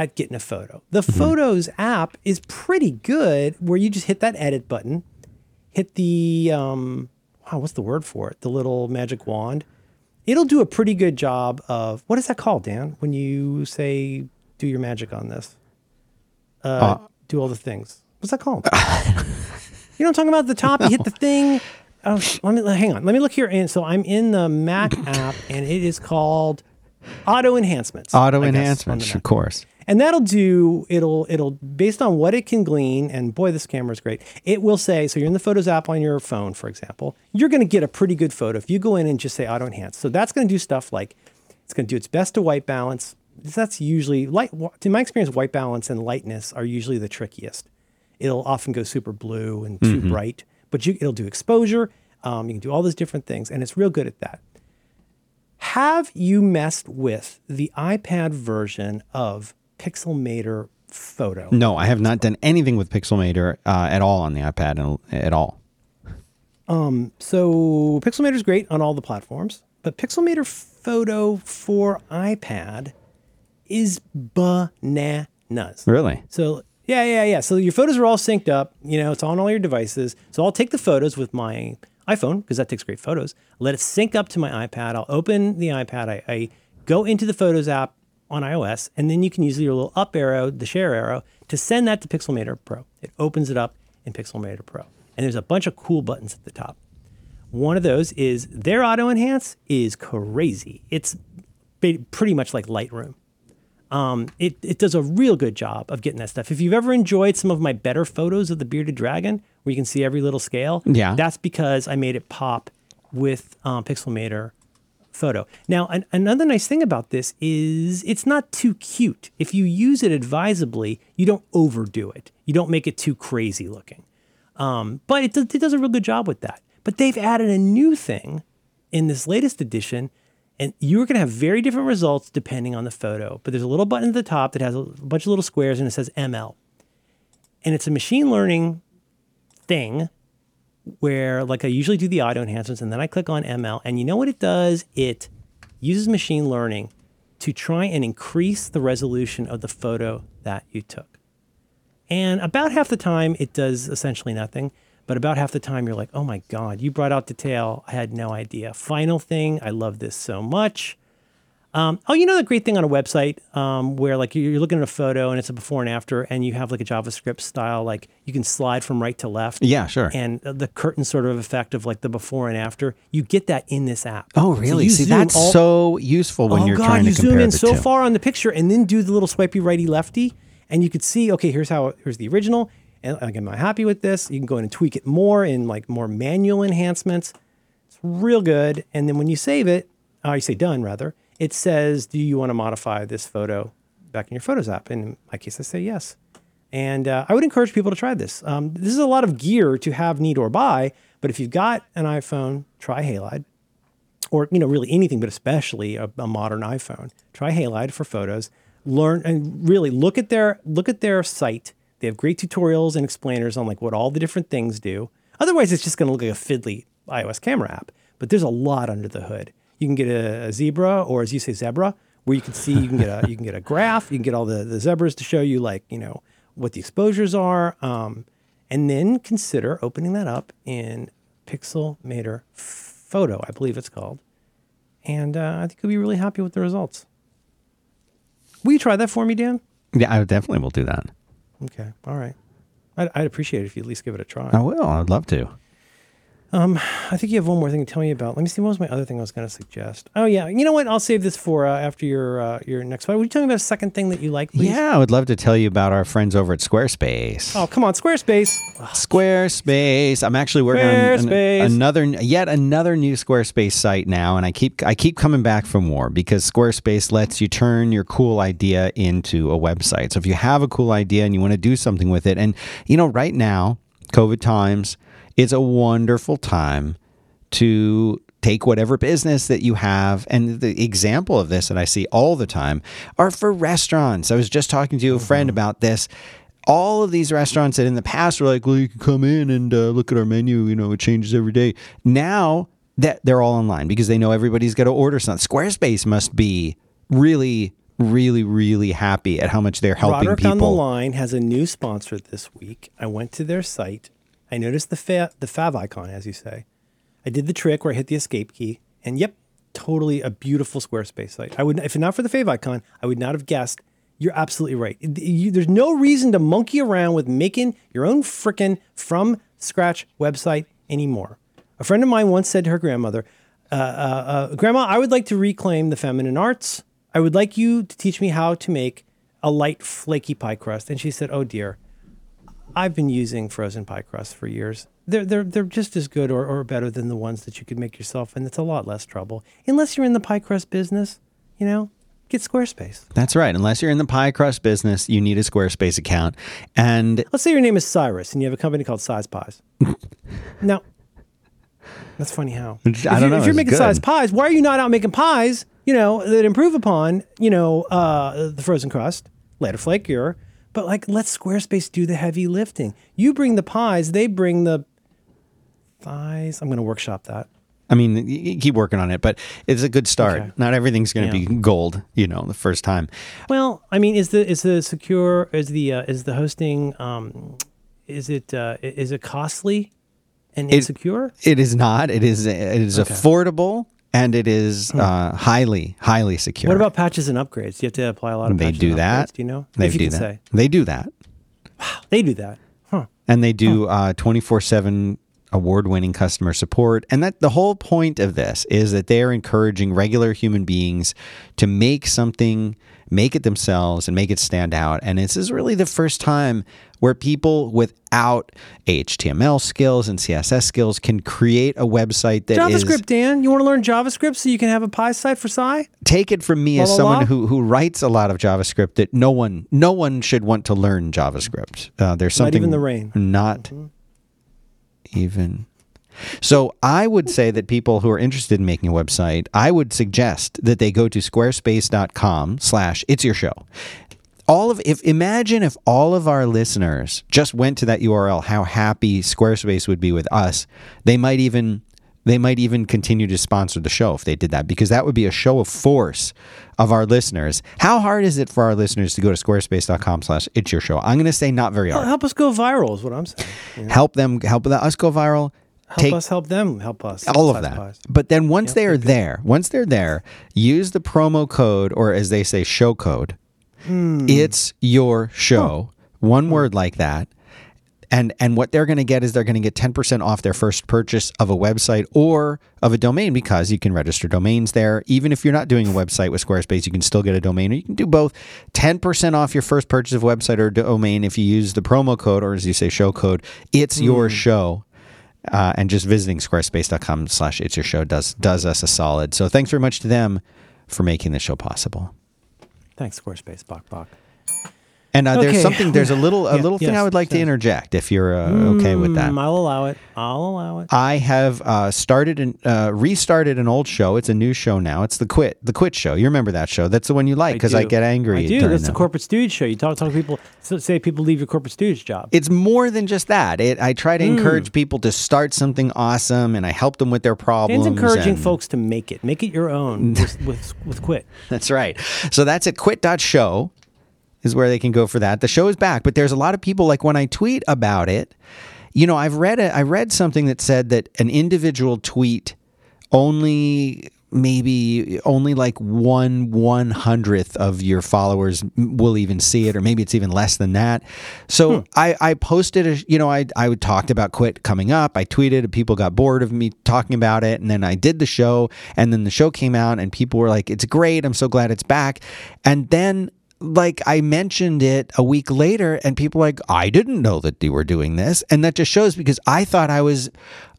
at getting a photo. The Photos app is pretty good where you just hit that edit button, hit the um, wow, what's the word for it? The little magic wand. It'll do a pretty good job of what is that called, Dan? When you say do your magic on this, uh, do all the things. What's that called? you know I'm talking about? The top, you hit the thing. Oh, let me hang on. Let me look here. And so I'm in the Mac app, and it is called Auto Enhancements. Auto I guess, enhancements, Mac of course. And that'll do it'll it'll based on what it can glean and boy this camera is great it will say so you're in the photos app on your phone for example you're going to get a pretty good photo if you go in and just say auto enhance. So that's going to do stuff like it's going to do its best to white balance. That's usually light in my experience white balance and lightness are usually the trickiest. It'll often go super blue and too bright but you, it'll do exposure um, you can do all those different things and it's real good at that. Have you messed with the iPad version of Pixelmator Photo? No, I have not done anything with Pixelmator uh, at all on the iPad at all. Um, So Pixelmator is great on all the platforms, but Pixelmator Photo for iPad is bananas. Really? So yeah, yeah, yeah. So your photos are all synced up. You know, it's on all your devices. So I'll take the photos with my iPhone because that takes great photos. Let it sync up to my iPad. I'll open the iPad. I, I go into the Photos app on iOS, and then you can use your little up arrow, the share arrow, to send that to Pixelmator Pro. It opens it up in Pixelmator Pro, and there's a bunch of cool buttons at the top. One of those is their auto enhance is crazy. It's pretty much like Lightroom Um, it, it does a real good job of getting that stuff. If you've ever enjoyed some of my better photos of the bearded dragon, where you can see every little scale, Yeah. that's because I made it pop with um, Pixelmator photo. Now, an, another nice thing about this is it's not too cute. If you use it advisably, you don't overdo it. You don't make it too crazy looking. Um, but it does, it does a real good job with that. But they've added a new thing in this latest edition, and you're going to have very different results depending on the photo. But there's a little button at the top that has a bunch of little squares and it says ML. And it's a machine learning thing where, like, I usually do the auto enhancements and then I click on ML. And you know what it does? It uses machine learning to try and increase the resolution of the photo that you took. And about half the time, it does essentially nothing. But about half the time, you're like, oh my God, you brought out detail. I had no idea. Final thing, I love this so much. Um, oh, you know the great thing on a website um, where like you're looking at a photo and it's a before and after, and you have like a JavaScript style, like you can slide from right to left. Yeah, sure. And the curtain sort of effect of like the before and after, you get that in this app. oh, really? you See, that's all- so useful when oh you're God, trying you to compare zoom in so two. far on the picture and then do the little swipey righty lefty, and you could see, okay, here's how here's the original. And like, am I happy with this? You can go in and tweak it more in like more manual enhancements. It's real good. And then when you save it, uh, you say done rather, it says, do you want to modify this photo back in your Photos app? And in my case, I say yes. And uh, I would encourage people to try this. Um, this is a lot of gear to have, need, or buy. But if you've got an iPhone, try Halide, or you know, really anything, but especially a, a modern iPhone. Try Halide for photos. Learn and really look at their look at their site. They have great tutorials and explainers on like what all the different things do. Otherwise, it's just going to look like a fiddly iOS camera app. But there's a lot under the hood. You can get a, zebra, or as you say, zebra, where you can see you can get a you can get a graph. You can get all the the zebras to show you like you know what the exposures are, um, and then consider opening that up in Pixelmator Photo, I believe it's called. And uh, I think you'll be really happy with the results. Will you try that for me, Dan? Yeah, I definitely will do that. Okay, all right. I'd, I'd appreciate it if you at least give it a try. I will. I'd love to. Um, I think you have one more thing to tell me about. Let me see. What was my other thing I was going to suggest? Oh yeah, you know what? I'll save this for uh, after your uh, your next one. Would you tell me about a second thing that you like, please? Yeah, I would love to tell you about our friends over at Squarespace. Oh come on, Squarespace. Squarespace. I'm actually working on an- another, yet another new Squarespace site now, and I keep I keep coming back for more because Squarespace lets you turn your cool idea into a website. So if you have a cool idea and you want to do something with it, and you know, right now, COVID times, it's a wonderful time to take whatever business that you have. And the example of this that i see all the time are for restaurants. I was just talking to a friend about this. All of these restaurants that in the past were like well you can come in and uh, look at our menu you know it changes every day. Now that they're all online because they know everybody's got to order something. Squarespace must be really really really happy at how much they're helping Roderick people on the line has a new sponsor this week. I went to their site. I noticed the fa- the fav icon, as you say. I did the trick where I hit the escape key, and yep, totally a beautiful Squarespace site. I would, if not for the fav icon, I would not have guessed. You're absolutely right. You- there's no reason to monkey around with making your own frickin' from scratch website anymore. A friend of mine once said to her grandmother, uh, uh, uh, Grandma, I would like to reclaim the feminine arts. I would like you to teach me how to make a light, flaky pie crust. And she said, Oh dear, I've been using frozen pie crusts for years. They're, they're, they're just as good or, or better than the ones that you could make yourself, and it's a lot less trouble. Unless you're in the pie crust business, you know, get Squarespace. that's right unless you're in the pie crust business you need a squarespace account and Let's say your name is Cyrus and you have a company called Size Pies. no. That's funny how. I if don't you're, know, If you're making good. size pies, why are you not out making pies, you know, that improve upon, you know, uh, the frozen crust, let it flakier, but like let Squarespace do the heavy lifting. You bring the pies, they bring the thighs. I'm going to workshop that. I mean, keep working on it, but it's a good start. Okay. Not everything's going to Yeah. be gold, you know, the first time. Well, I mean, is the is the secure is the uh, is the hosting um, is it uh, is it costly and It- insecure? It is not. It is. It is affordable and it is uh, highly, highly secure. Hmm. What about patches and upgrades? Do you have to apply a lot of they patches do and that? Do you know? They do that. say. They do that, Wow, They do that. Huh. and they do uh, twenty four seven award-winning customer support and that the whole point of this is that they are encouraging regular human beings to make something make it themselves and make it stand out and this is really the first time where people without html skills and css skills can create a website that is JavaScript, Dan. You want to learn JavaScript so you can have a pie site for Psy? take it from me La, as la, someone la. who who writes a lot of JavaScript that no one no one should want to learn JavaScript. Uh, there's Not something even the rain. Not even. So I would say that people who are interested in making a website, I would suggest that they go to squarespace.com slash it's your show. All of if imagine if all of our listeners just went to that URL, how happy Squarespace would be with us. They might even they might even continue to sponsor the show if they did that because that would be a show of force of our listeners. How hard is it for our listeners to go to squarespace.com slash it's your show? I'm going to say not very hard. Help us go viral is what I'm saying. Know? Help them, help us go viral. Help take us help them help us. all of that. pies. But then once they are there, once they're there, use the promo code or as they say, show code. Hmm. It's your show. One word like that. And and what they're going to get is they're going to get 10% off their first purchase of a website or of a domain because you can register domains there. Even if you're not doing a website with Squarespace, you can still get a domain or you can do both. 10% off your first purchase of website or domain if you use the promo code or as you say show code. It's your show uh, and just visiting squarespace.com slash it's your show does does us a solid so thanks very much to them for making this show possible Thanks, Squarespace. Bok bok. And uh, there's something. There's a little a Yeah, little thing I would like to interject if you're uh, okay with that. Mm, I'll allow it. I'll allow it. I have uh, started and uh, restarted an old show. It's a new show now. It's the Quit the Quit show. You remember that show? That's the one you like because I, do. get angry. I do. That's the corporate stooge show. You talk talk to people. so- Say people leave your corporate stooge job. It's more than just that. It, I try to Hmm. encourage people to start something awesome, and I help them with their problems. Dan's encouraging and- folks to make it. Make it your own with, with with quit. That's right. So that's at quit.show is where they can go for that. The show is back, but there's a lot of people like when I tweet about it, you know, I've read a, I read something that said that an individual tweet only maybe only like one one hundredth of your followers will even see it or maybe it's even less than that. So hmm. I, I posted a you know I, I talked about quit coming up. I tweeted and people got bored of me talking about it and then i did the show and then the show came out and people were like it's great. I'm so glad it's back. And then like I mentioned it a week later, and people like, I didn't know that you were doing this. And that just shows because I thought I was.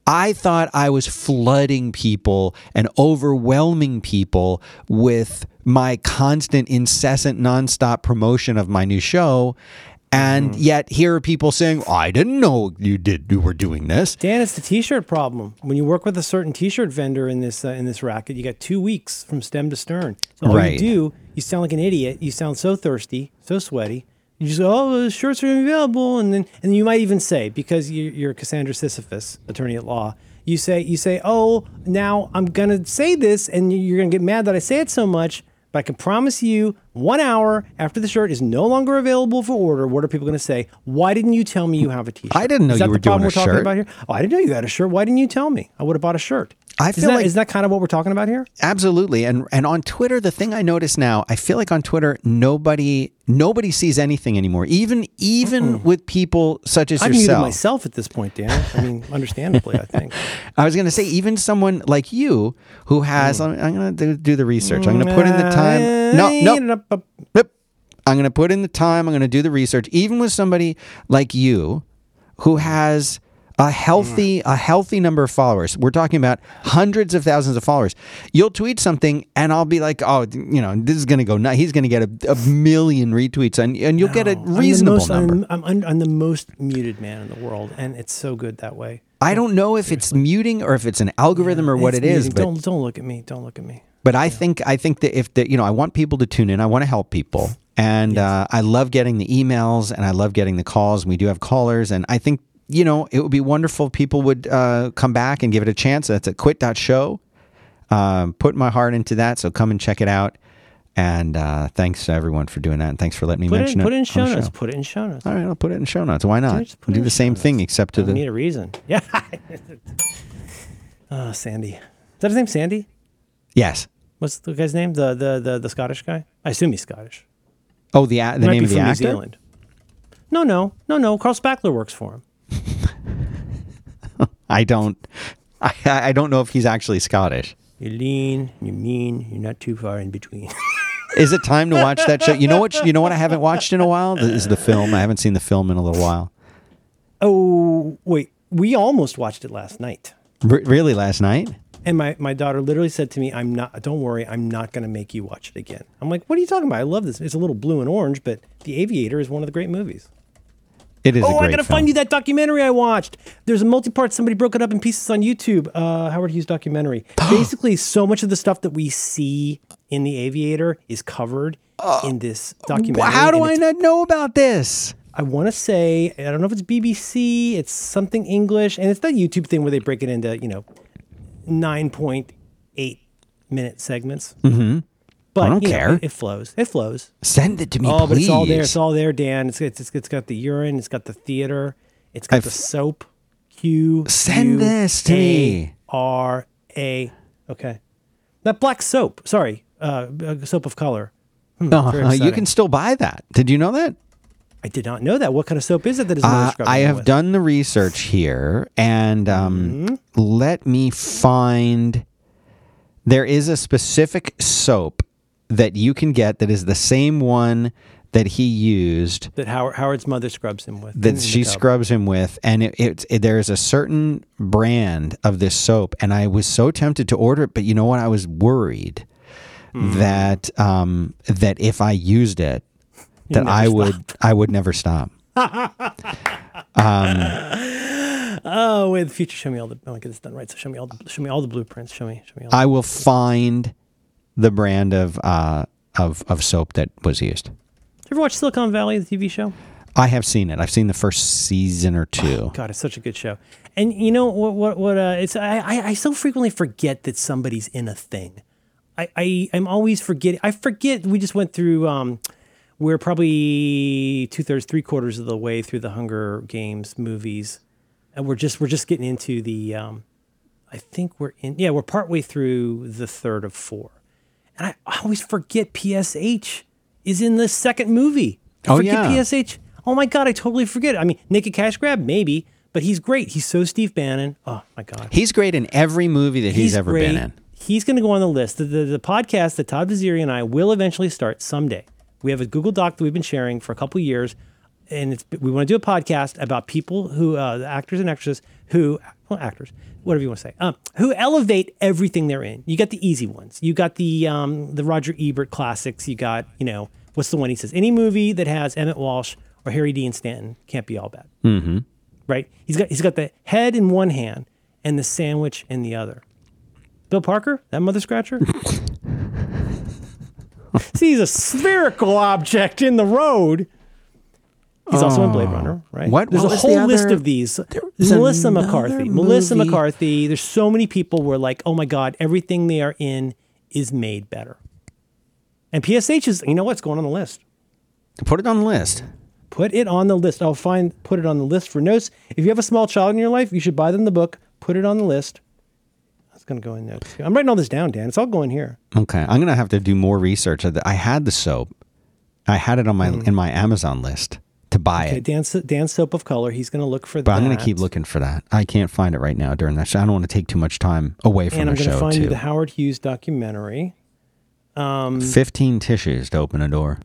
I thought I was flooding people and overwhelming people with my constant, incessant, nonstop promotion of my new show. And yet here are people saying, I didn't know you did you were doing this. Dan, it's the T-shirt problem. When you work with a certain T-shirt vendor in this uh, in this racket, you got two weeks from stem to stern. So all Right. you do, you sound like an idiot. You sound so thirsty, so sweaty. You just go, oh, the shirts are available, and then and you might even say because you, you're Cassandra Sisyphus, attorney at law. You say you say, oh, now I'm gonna say this, and you're gonna get mad that I say it so much. But I can promise you, one hour after the shirt is no longer available for order, what are people going to say? Why didn't you tell me you have a T-shirt? I didn't know you were doing a we're talking shirt. about here? Oh, I didn't know you had a shirt. Why didn't you tell me? I would have bought a shirt. I Is feel that, like- is that kind of what we're talking about here? Absolutely. And and on Twitter, the thing I notice now, I feel like on Twitter, nobody nobody sees anything anymore. Even even with people such as muted yourself. myself at this point, Dan. I mean, understandably, I think. I was going to say, even someone like you who has, Hmm. I'm, I'm going to do, do the research. I'm going to put in the time. No, no, I'm going to put in the time. I'm going to do the research. Even with somebody like you, who has a healthy a healthy number of followers. We're talking about hundreds of thousands of followers. You'll tweet something, and I'll be like, "Oh, you know, this is going to go nuts. He's going to get a, a million retweets, and and you'll get a No, I'm reasonable most- number." I'm, I'm, I'm the most muted man in the world, and it's so good that way. I don't know if it's muting or if it's an algorithm or what it is, but don't don't look at me. Don't look at me. But I think I think that if the you know I want people to tune in, I want to help people, and uh, I love getting the emails and I love getting the calls. We do have callers, and I think you know it would be wonderful if people would uh, come back and give it a chance. That's at quit.show. Um, put my heart into that, so come and check it out. And uh, thanks to everyone for doing that, and thanks for letting me Put it, mention in, put it in show the notes. Put it in show notes. All right, I'll put it in show notes. Why not? Do the same show thing except to I need a reason. Yeah. oh, Sandy. Is that his name, Sandy? Yes. What's the guy's name? The the the, the Scottish guy? I assume he's Scottish. Oh, the a- the Might name be of the from actor. New Zealand. No, no, no, no. Carl Spackler works for him. I don't. I, I don't know if he's actually Scottish. You're lean, you're mean, you're not too far in between. Is it time to watch that show? You know what? You know what I haven't watched in a while This is the film. I haven't seen the film in a little while. oh, wait. We almost watched it last night. R- really, last night? And my, my daughter literally said to me, I'm not, don't worry, I'm not going to make you watch it again. I'm like, what are you talking about? I love this. It's a little blue and orange, but The Aviator is one of the great movies. It is. a Oh, I gotta film. find you that documentary I watched. There's a multi-part. Somebody broke it up in pieces on YouTube. Uh, Howard Hughes documentary. Basically, so much of the stuff that we see in The Aviator is covered in this documentary. How do I not know about this? I want to say I don't know if it's BBC. It's something English, and it's that YouTube thing where they break it into you know nine point eight minute segments. Mm-hmm. But I don't you know, care. it, it flows. It flows. Send it to me, Oh, but it's all there. It's all there, Dan. It's, it's, it's got the urine. It's got the theater. It's got I've- the soap. Q. Send this to me. R A. Okay. That black soap. Sorry, uh, uh, soap of color. Uh, very you can still buy that. Did you know that? I did not know that. What kind of soap is it that is Uh, I have with? done the research here, and um, Mm-hmm. let me find. There is a specific soap that you can get that is the same one that he used that Howard, Howard's mother scrubs him with. that she scrubs him with, and it, it, it there is a certain brand of this soap, and I was so tempted to order it, but you know what? I was worried Hmm. that um, that if I used it, that I stop. would I would never stop. Oh, wait, the future. Show me all the. I want to get this done right. So show me all. The, show me all the blueprints. Show me. Show me all. I will find the brand of uh of of soap that was used. Did you ever watch Silicon Valley, the TV show? I have seen it. I've seen the first season or two. God, it's such a good show. And you know what? What? What? Uh, it's I, I. I so frequently forget that somebody's in a thing. I. I. I'm always forgetting. I forget. We just went through. Um, we're probably two thirds, three quarters of the way through the Hunger Games movies, and we're just we're just getting into the. Um, I think we're in. Yeah, we're partway through the third of four, and I, I always forget PSH is in the second movie. I Oh, forget yeah. PSH. Oh my god, I totally forget. I mean, Naked Cash Grab, maybe, but he's great. He's so Steve Bannon. Oh my god, He's great in every movie that he's, ever been in. He's going to go on the list. The, the, the podcast that Todd Vaziri and I will eventually start someday. We have a Google Doc that we've been sharing for a couple years, and it's, we want to do a podcast about people who, uh, the actors and actresses who, well, actors, whatever you want to say, um, who elevate everything they're in. You got the easy ones. You got the um, the Roger Ebert classics. You got, you know, what's the one he says? Any movie that has Emmet Walsh or Harry Dean Stanton can't be all bad Mm-hmm. right? He's got he's got the head in one hand and the sandwich in the other. Bill Parker, that mother scratcher. See, he's a spherical object in the road. He's also in oh. Blade Runner, right? What- There's what a was the whole list other- of these. was Melissa McCarthy. Melissa. McCarthy. There's so many people where like, oh my God, everything they are in is made better. And PSH is, you know what's going on the list? Put it on the list. Put it on the list. I'll find put it on the list for notes. If you have a small child in your life, you should buy them the book. Put it on the list. That's gonna go in notes. I'm writing all this down, Dan. It's all going here. Okay, I'm gonna have to do more research. I had the soap. I had it on my hmm. in my Amazon list to buy. Okay, it, Dan's Dan's soap of color. He's gonna look for but that. I'm gonna keep looking for that. I can't find it right now during that show. I don't want to take too much time away from the state. And I'm gonna show find you too. the Howard Hughes documentary. Um, Fifteen tissues to open a door.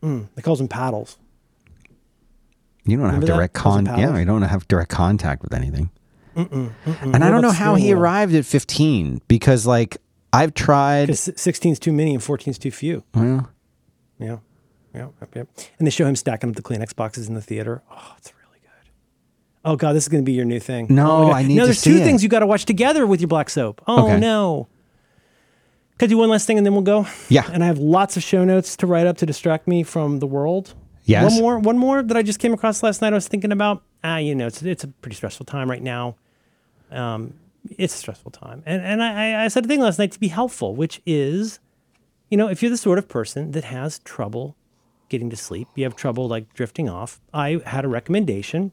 Hmm, they calls them paddles. You don't Remember have direct Those are con. Yeah, you don't have direct contact with anything. And What I don't know how he arrived at 15 because like I've tried. Because 16's too many and 14's too few. Well, Yeah. Yeah, yep. And they show him stacking up the Kleenex boxes in the theater. Oh, it's really good. Oh God, this is going to be your new thing. No, oh. I need No, to there's two it. things you got to watch together with your black soap. Oh Okay. no. Could I do one last thing and then we'll go? Yeah. And I have lots of show notes to write up to distract me from the world. Yes. One more, one more that I just came across last night. I was thinking about. Ah, you know, it's it's a pretty stressful time right now. Um, it's a stressful time, and and I I- said a thing last night to be helpful, which is, you know, if you're the sort of person that has trouble getting to sleep, you have trouble like drifting off. I had a recommendation.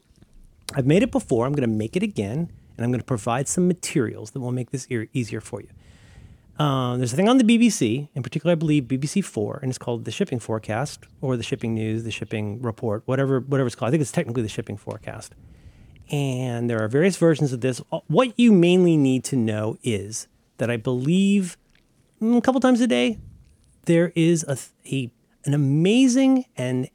I've made it before. I'm going to make it again, and I'm going to provide some materials that will make this e- easier for you. Uh, there's a thing on the BBC, in particular, I believe BBC Four, and it's called the Shipping Forecast or the Shipping News, the Shipping Report, whatever whatever it's called. I think it's technically the Shipping Forecast. And there are various versions of this. What you mainly need to know is that I believe mm, a couple times a day there is a, a an amazing and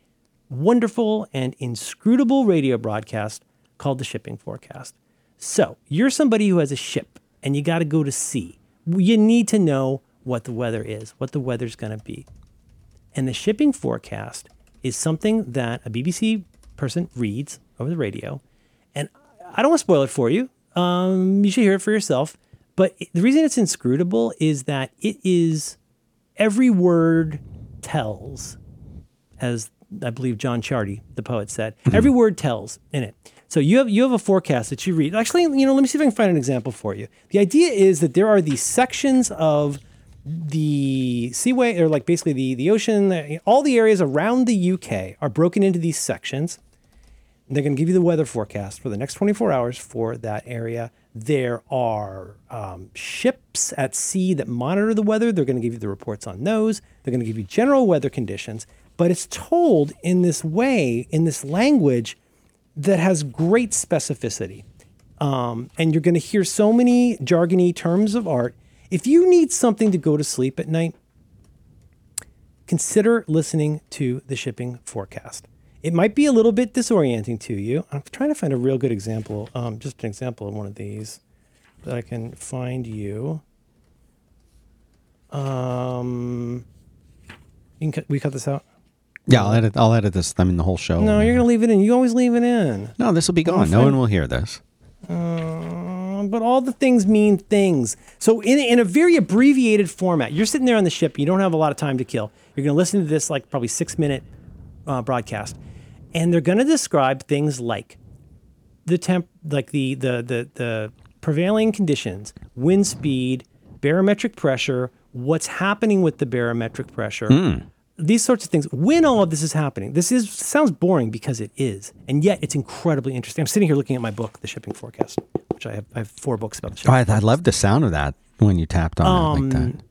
wonderful and inscrutable radio broadcast called the Shipping Forecast. So you're somebody who has a ship and you got to go to sea. You need to know what the weather is, what the weather's going to be. And the shipping forecast is something that a BBC person reads over the radio. I don't want to spoil it for you. Um, you should hear it for yourself. But the reason it's inscrutable is that it is every word tells, as I believe John Ciardi, the poet, said. Every word tells in it. So you have you have a forecast that you read. Actually, you know, let me see if I can find an example for you. The idea is that there are these sections of the seaway, or like basically the the ocean, all the areas around the UK are broken into these sections. They're going to give you the weather forecast for the next 24 hours for that area. There are um, ships at sea that monitor the weather. They're going to give you the reports on those. They're going to give you general weather conditions, but it's told in this way, in this language that has great specificity. Um, and you're going to hear so many jargony terms of art. If you need something to go to sleep at night, consider listening to the shipping forecast. It might be a little bit disorienting to you. I'm trying to find a real good example, um, just an example of one of these that I can find you. Um, you can cut, we cut this out. Yeah, I'll edit. I'll edit this. I mean, the whole show. No, you're gonna leave it in. You always leave it in. No, this will be gone. No one will hear this. Uh, but all the things mean things. So in in a very abbreviated format, you're sitting there on the ship. You don't have a lot of time to kill. You're gonna listen to this like probably six minute uh, broadcast, and they're gonna describe things like the temp, like the the the the prevailing conditions, wind speed, barometric pressure, what's happening with the barometric pressure. These sorts of things. When all of this is happening, this is sounds boring because it is, and yet it's incredibly interesting. I'm sitting here looking at my book, The Shipping Forecast, which I have. I have four books about the Oh, shipping. I, I love the sound of that when you tapped on it like that.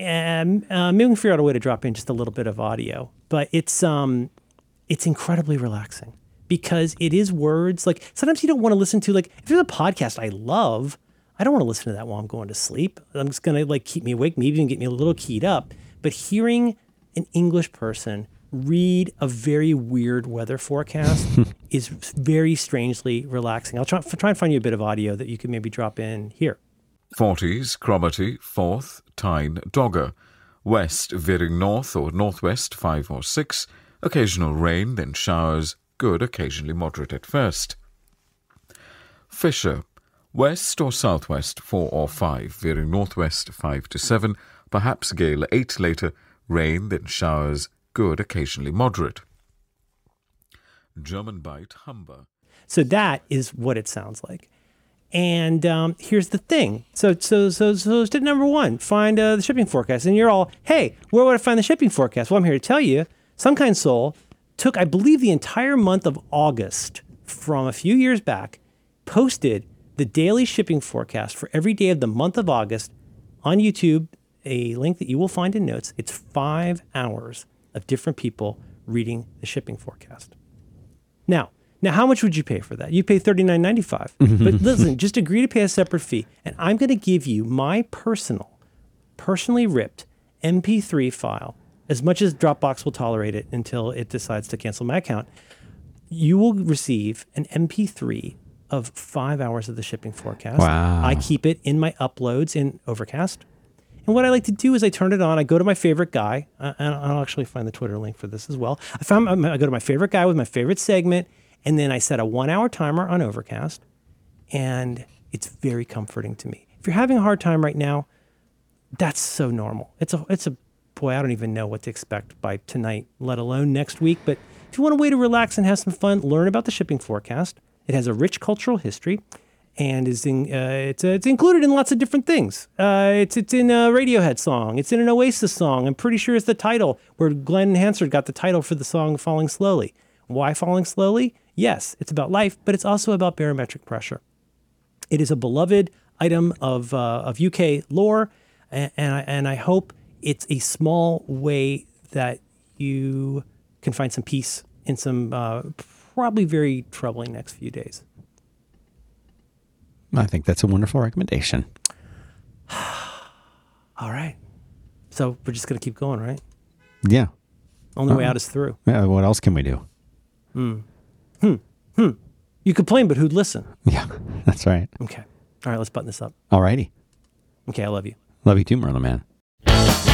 and uh, maybe we can figure out a way to drop in just a little bit of audio. But it's um, it's incredibly relaxing because it is words. Like sometimes you don't want to listen to like if there's a podcast I love, I don't want to listen to that while I'm going to sleep. I'm just gonna like keep me awake, maybe even get me a little keyed up. But hearing an English person read a very weird weather forecast is very strangely relaxing. I'll try, try and find you a bit of audio that you can maybe drop in here. Forties, Cromarty, Forth, Tyne, Dogger. West, veering north or northwest, 5 or 6. Occasional rain, then showers. Good, occasionally moderate at first. Fisher, west or southwest, 4 or 5. Veering northwest, 5 to 7. Perhaps gale 8 later. Rain, then showers. Good, occasionally moderate. German Bight, Humber. So that is what it sounds like. And um, here's the thing. So so so so step number one: find uh, the shipping forecast. And you're all, hey, where would I find the shipping forecast? Well, I'm here to tell you. Some Kind Soul took, I believe, the entire month of August from a few years back, posted the daily shipping forecast for every day of the month of August on YouTube. A link that you will find in notes. It's five hours of different people reading the shipping forecast. Now, now, how much would you pay for that? You pay thirty nine ninety five. But listen, just agree to pay a separate fee, and I'm going to give you my personal, personally ripped MP3 file, as much as Dropbox will tolerate it until it decides to cancel my account. You will receive an MP3 of five hours of the shipping forecast. Wow. I keep it in my uploads in Overcast. And what I like to do is I turn it on. I go to my favorite guy, uh, and I'll actually find the Twitter link for this as well. I found I go to my favorite guy with my favorite segment, and then I set a one-hour timer on Overcast, and it's very comforting to me. If you're having a hard time right now, that's so normal. It's a it's a boy. I don't even know what to expect by tonight, let alone next week. But if you want a way to relax and have some fun, learn about the shipping forecast. It has a rich cultural history, and is in, uh, it's uh, it's included in lots of different things. Uh, it's it's in a Radiohead song. It's in an Oasis song. I'm pretty sure it's the title where Glen Hansard got the title for the song "Falling Slowly." Why falling slowly? Yes, it's about life, but it's also about barometric pressure. It is a beloved item of, uh, of UK lore, and, and, I, and I hope it's a small way that you can find some peace in some uh, probably very troubling next few days. I think that's a wonderful recommendation. All right. So we're just going to keep going, right? Yeah. Only way out is through. Yeah, What else can we do? Hmm. Hmm. Hmm. You complain, but who'd listen? Yeah, that's right. Okay. All right, let's button this up. All righty. Okay, I love you. Love you too, Merlin Mann.